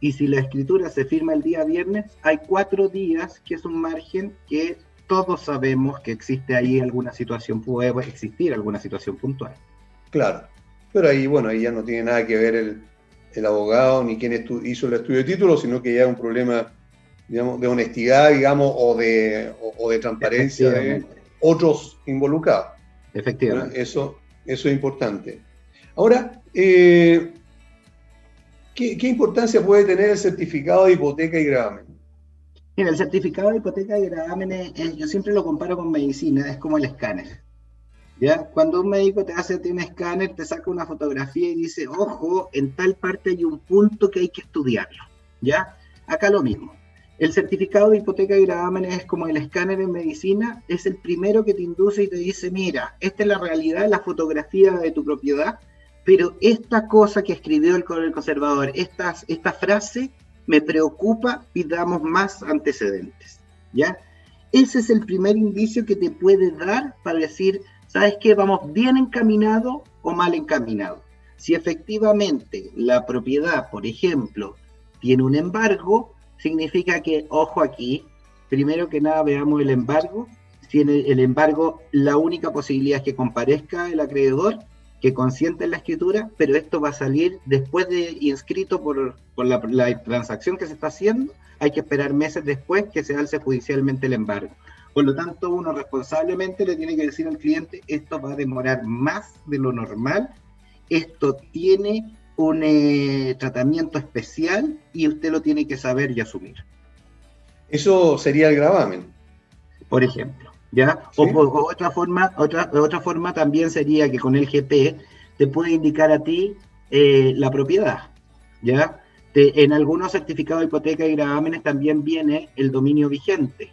R: Y si la escritura se firma el día viernes, hay cuatro días, que es un margen que todos sabemos que existe ahí alguna situación, puede existir alguna situación puntual.
B: Claro, pero ahí, bueno, ahí ya no tiene nada que ver el, el abogado ni quien hizo el estudio de título, sino que ya es un problema, digamos, de honestidad, digamos, o de, o, o de transparencia de otros involucrados.
R: Efectivamente.
B: Eso, eso es importante. Ahora, eh, ¿qué, ¿qué, importancia puede tener el certificado de hipoteca y gravamen?
R: Mira, el certificado de hipoteca y gravamen, es, yo siempre lo comparo con medicina, es como el escáner. ¿Ya? Cuando un médico te hace un escáner, te saca una fotografía y dice, ojo, en tal parte hay un punto que hay que estudiarlo. ¿Ya? Acá lo mismo. El certificado de hipoteca y gravamen es como el escáner en medicina, es el primero que te induce y te dice, mira, esta es la realidad, la fotografía de tu propiedad, pero esta cosa que escribió el, el conservador, esta, frase me preocupa, pidamos más antecedentes, ¿ya? Ese es el primer indicio que te puede dar para decir, ¿sabes qué? Vamos bien encaminado o mal encaminado. Si efectivamente la propiedad, por ejemplo, tiene un embargo, significa que, ojo aquí, primero que nada veamos el embargo. Si en el, embargo la única posibilidad es que comparezca el acreedor, que consiente en la escritura, pero esto va a salir después de inscrito por, la, la, transacción que se está haciendo, hay que esperar meses después que se alce judicialmente el embargo. Por lo tanto, uno responsablemente le tiene que decir al cliente, esto va a demorar más de lo normal, esto tiene un eh, tratamiento especial y usted lo tiene que saber y asumir.
B: Eso sería el gravamen.
R: Por ejemplo, ¿ya? O, otra forma, otra, otra forma también sería que con el GP te puede indicar a ti eh, la propiedad, ¿ya? en algunos certificados de hipoteca y gravámenes también viene el dominio vigente,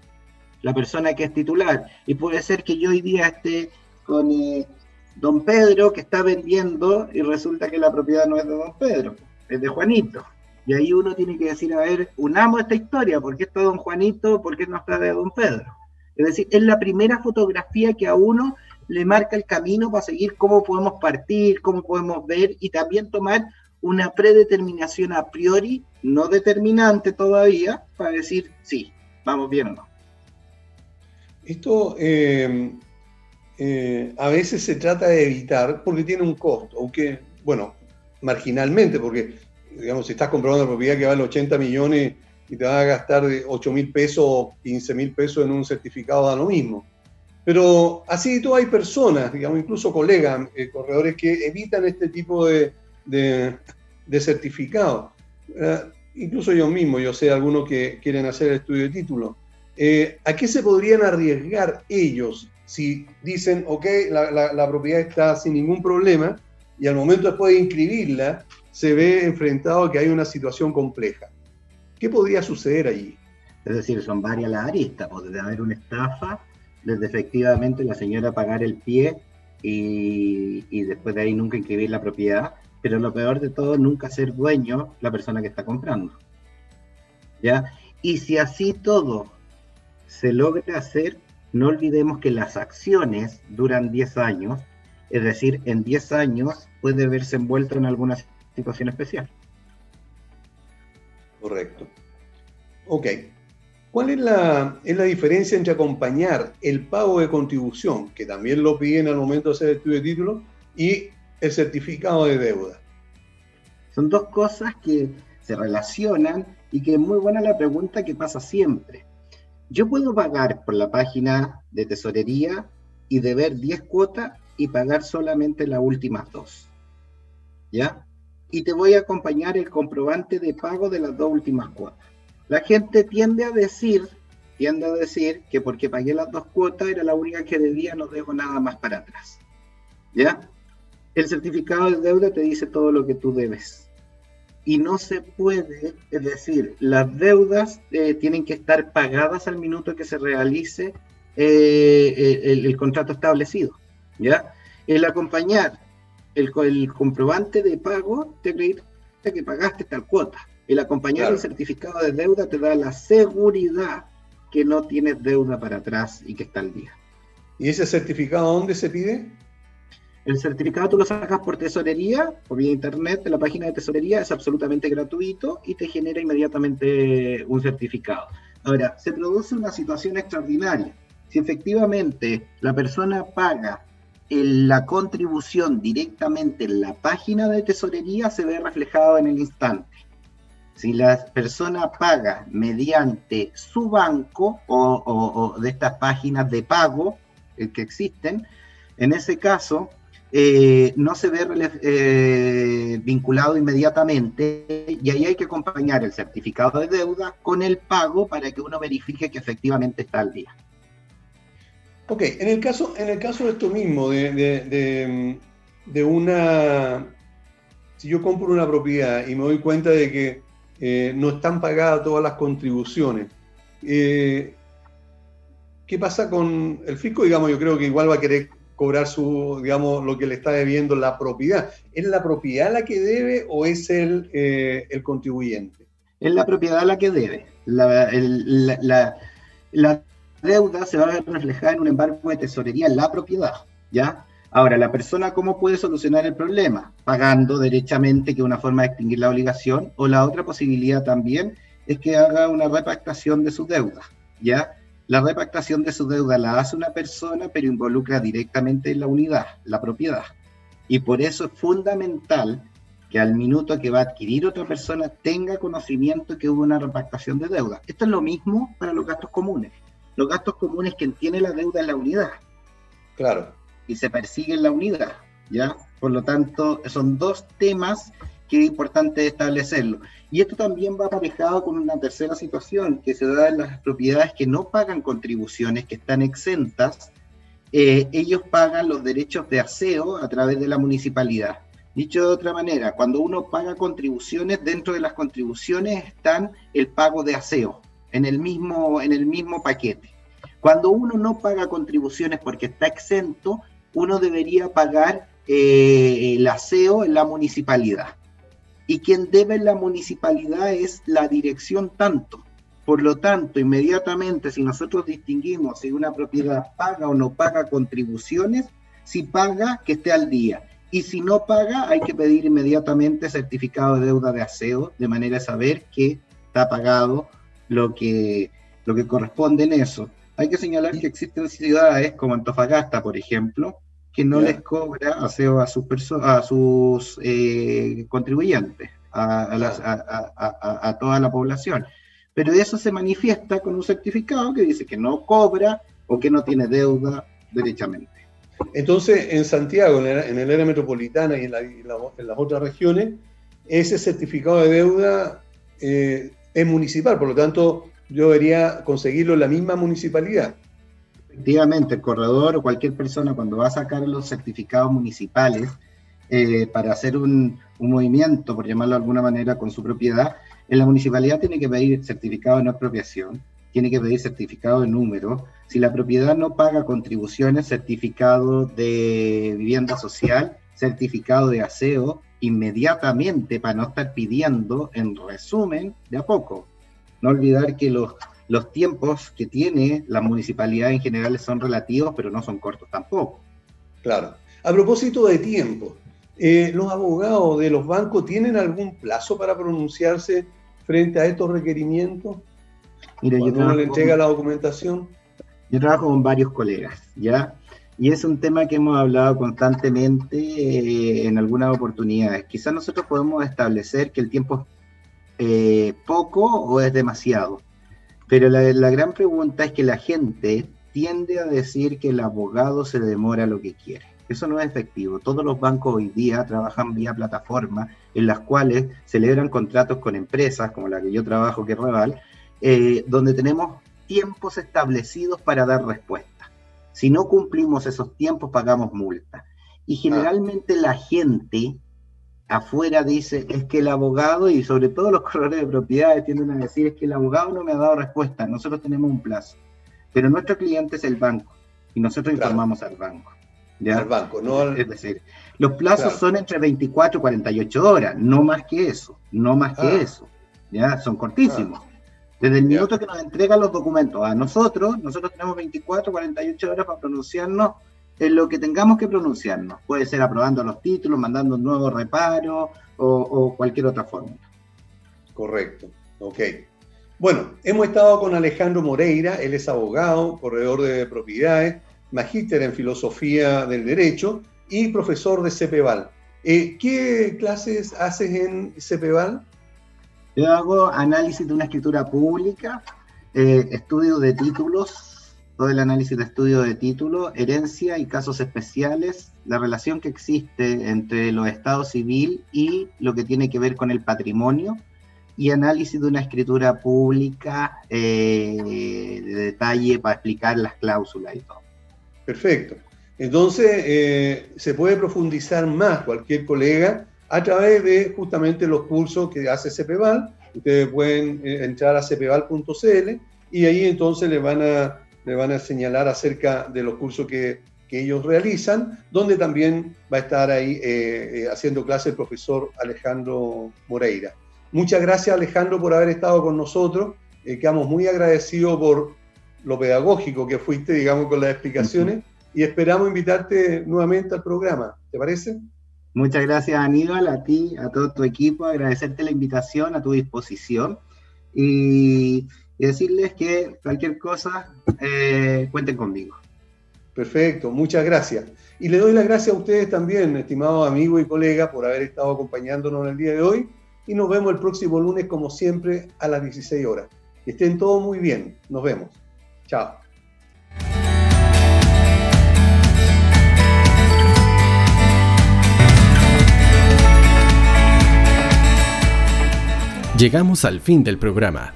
R: la persona que es titular. Y puede ser que yo hoy día esté con eh, don Pedro que está vendiendo y resulta que la propiedad no es de don Pedro, es de Juanito. Y ahí uno tiene que decir, a ver, unamos esta historia, ¿por qué está don Juanito? ¿Por qué no está de don Pedro? Es decir, es la primera fotografía que a uno le marca el camino para seguir cómo podemos partir, cómo podemos ver y también tomar una predeterminación a priori, no determinante todavía, para decir, sí, vamos bien o no.
B: Esto eh, eh, a veces se trata de evitar porque tiene un costo, aunque, bueno, marginalmente, porque, digamos, si estás comprando una propiedad que vale 80 millones y te va a gastar de 8 mil pesos o 15 mil pesos en un certificado, da lo mismo. Pero así todo hay personas, digamos, incluso colegas, eh, corredores, que evitan este tipo de, de, certificados. Eh, incluso yo mismo, yo sé algunos que quieren hacer el estudio de título. ¿A qué se podrían arriesgar ellos si dicen, ok, la, propiedad está sin ningún problema y al momento después de inscribirla se ve enfrentado a que hay una situación compleja. ¿Qué podría suceder allí?
R: Es decir, son varias las aristas, puede haber una estafa, desde efectivamente la señora pagar el pie y, y, después de ahí nunca inscribir la propiedad, pero lo peor de todo, nunca ser dueño la persona que está comprando. ¿Ya? Y si así todo se logra hacer, no olvidemos que las acciones duran 10 años, es decir, en 10 años puede verse envuelto en alguna situación especial.
B: Correcto. Ok. ¿Cuál es la, es la diferencia entre acompañar el pago de contribución, que también lo piden al momento de hacer el estudio de título, y el certificado de deuda?
R: Son dos cosas que se relacionan y que es muy buena la pregunta que pasa siempre. Yo puedo pagar por la página de tesorería y deber 10 cuotas y pagar solamente las últimas dos. ¿Ya? Y te voy a acompañar el comprobante de pago de las dos últimas cuotas. La gente tiende a decir, tiende a decir que porque pagué las dos cuotas era la única que debía, no debo nada más para atrás. ¿Ya? El certificado de deuda te dice todo lo que tú debes y no se puede, es decir, las deudas eh, tienen que estar pagadas al minuto que se realice eh, el, contrato establecido. ¿ya? El acompañar el, el, comprobante de pago te acredita que pagaste tal cuota. El acompañar el certificado de deuda te da la seguridad que no tienes deuda para atrás y que está al día.
B: ¿Y ese certificado dónde se pide?
R: El certificado tú lo sacas por tesorería, por vía internet, de la página de tesorería, es absolutamente gratuito y te genera inmediatamente un certificado. Ahora, se produce una situación extraordinaria. Si efectivamente la persona paga la contribución directamente en la página de tesorería, se ve reflejado en el instante. Si la persona paga mediante su banco o, o de estas páginas de pago eh, que existen, en ese caso eh, no se ve eh, vinculado inmediatamente y ahí hay que acompañar el certificado de deuda con el pago para que uno verifique que efectivamente está al día.
B: Ok, en el caso, en el caso de esto mismo, de, de, una... Si yo compro una propiedad y me doy cuenta de que eh, no están pagadas todas las contribuciones, ¿qué pasa con el fisco? Digamos, yo creo que igual va a querer cobrar su, digamos, lo que le está debiendo la propiedad. ¿Es la propiedad la que debe o es el, eh, el contribuyente?
R: Es la propiedad la que debe. La, deuda se va a reflejar en un embargo de tesorería en la propiedad, ¿ya? Ahora, la persona, ¿cómo puede solucionar el problema? Pagando derechamente, que es una forma de extinguir la obligación, o la otra posibilidad también es que haga una repactación de su deuda, ¿ya? La repactación de su deuda la hace una persona, pero involucra directamente en la unidad, la propiedad. Y por eso es fundamental que al minuto que va a adquirir otra persona tenga conocimiento que hubo una repactación de deuda. Esto es lo mismo para los gastos comunes. Los gastos comunes, quien tiene la deuda en la unidad.
B: Claro.
R: Y se persigue en la unidad, ¿ya? Por lo tanto, son dos temas que es importante establecerlo. Y esto también va aparejado con una tercera situación que se da en las propiedades que no pagan contribuciones, que están exentas. Eh, ellos pagan los derechos de aseo a través de la municipalidad. Dicho de otra manera, cuando uno paga contribuciones, dentro de las contribuciones están el pago de aseo, en el mismo, en el mismo paquete. Cuando uno no paga contribuciones porque está exento, uno debería pagar eh, el aseo en la municipalidad y quien debe en la municipalidad es la dirección tanto. Por lo tanto, inmediatamente, si nosotros distinguimos si una propiedad paga o no paga contribuciones, si paga, que esté al día. Y si no paga, hay que pedir inmediatamente certificado de deuda de aseo, de manera de saber que está pagado lo que, lo que corresponde en eso. Hay que señalar que existen ciudades como Antofagasta, por ejemplo, que no les cobra aseo a sus, a sus eh, contribuyentes, a, toda la población. Pero eso se manifiesta con un certificado que dice que no cobra o que no tiene deuda derechamente.
B: Entonces, en Santiago, en el, área metropolitana y en, las otras regiones, ese certificado de deuda eh, es municipal, por lo tanto, yo debería conseguirlo en la misma municipalidad.
R: Efectivamente, el corredor o cualquier persona cuando va a sacar los certificados municipales eh, para hacer un, movimiento, por llamarlo de alguna manera, con su propiedad, en la municipalidad tiene que pedir certificado de no expropiación, tiene que pedir certificado de número. Si la propiedad no paga contribuciones, certificado de vivienda social, certificado de aseo, inmediatamente para no estar pidiendo, en resumen, de a poco. No olvidar que los los tiempos que tiene la municipalidad en general son relativos, pero no son cortos tampoco.
B: Claro. A propósito de tiempo, eh, ¿los abogados de los bancos tienen algún plazo para pronunciarse frente a estos requerimientos?
R: Mira, yo trabajo
B: le entrega la documentación?
R: Yo trabajo con varios colegas, ¿ya? Y es un tema que hemos hablado constantemente eh, en algunas oportunidades. Quizás nosotros podemos establecer que el tiempo es eh, poco o es demasiado. Pero la, gran pregunta es que la gente tiende a decir que el abogado se demora lo que quiere. Eso no es efectivo. Todos los bancos hoy día trabajan vía plataforma en las cuales celebran contratos con empresas como la que yo trabajo, que es Reval, eh, donde tenemos tiempos establecidos para dar respuesta. Si no cumplimos esos tiempos, pagamos multa. Y generalmente la gente afuera dice es que el abogado y sobre todo los corredores de propiedades tienden a decir es que el abogado no me ha dado respuesta, nosotros tenemos un plazo, pero nuestro cliente es el banco y nosotros informamos al banco.
B: ¿ya? Al banco, no
R: Es decir, los plazos son entre 24 y 48 horas, no más que eso, no más que ah. eso, ¿ya? Son cortísimos. Ah. Desde el minuto que nos entregan los documentos a nosotros, nosotros tenemos 24 48 horas para pronunciarnos en lo que tengamos que pronunciarnos. Puede ser aprobando los títulos, mandando un nuevo reparo o, cualquier otra fórmula.
B: Correcto, ok. Bueno, hemos estado con Alejandro Moreira, él es abogado, corredor de propiedades, magíster en filosofía del derecho y profesor de CEPEVAL. Eh, ¿Qué clases haces en CEPEVAL?
R: Yo hago análisis de una escritura pública, eh, estudio de títulos, todo el análisis de estudio de título, herencia y casos especiales, la relación que existe entre los estados civil y lo que tiene que ver con el patrimonio, y análisis de una escritura pública eh, de detalle para explicar las cláusulas y todo.
B: Perfecto. Entonces, eh, se puede profundizar más cualquier colega a través de justamente los cursos que hace CPVAL. Ustedes pueden eh, entrar a cpval.cl y ahí entonces le van a le van a señalar acerca de los cursos que, ellos realizan, donde también va a estar ahí eh, eh, haciendo clase el profesor Alejandro Moreira. Muchas gracias Alejandro por haber estado con nosotros, eh, quedamos muy agradecidos por lo pedagógico que fuiste, digamos, con las explicaciones, y esperamos invitarte nuevamente al programa. ¿Te parece?
R: Muchas gracias Aníbal, a ti, a todo tu equipo, agradecerte la invitación, a tu disposición y, decirles que cualquier cosa eh, cuenten conmigo.
B: Perfecto, muchas gracias. Y le doy las gracias a ustedes también, estimados amigos y colegas, por haber estado acompañándonos en el día de hoy. Y nos vemos el próximo lunes, como siempre, a las 16 horas. Estén todos muy bien. Nos vemos. Chao.
A: Llegamos al fin del programa.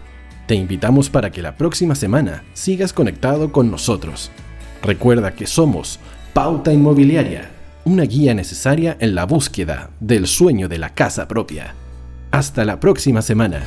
A: Te invitamos para que la próxima semana sigas conectado con nosotros. Recuerda que somos Pauta Inmobiliaria, una guía necesaria en la búsqueda del sueño de la casa propia. Hasta la próxima semana.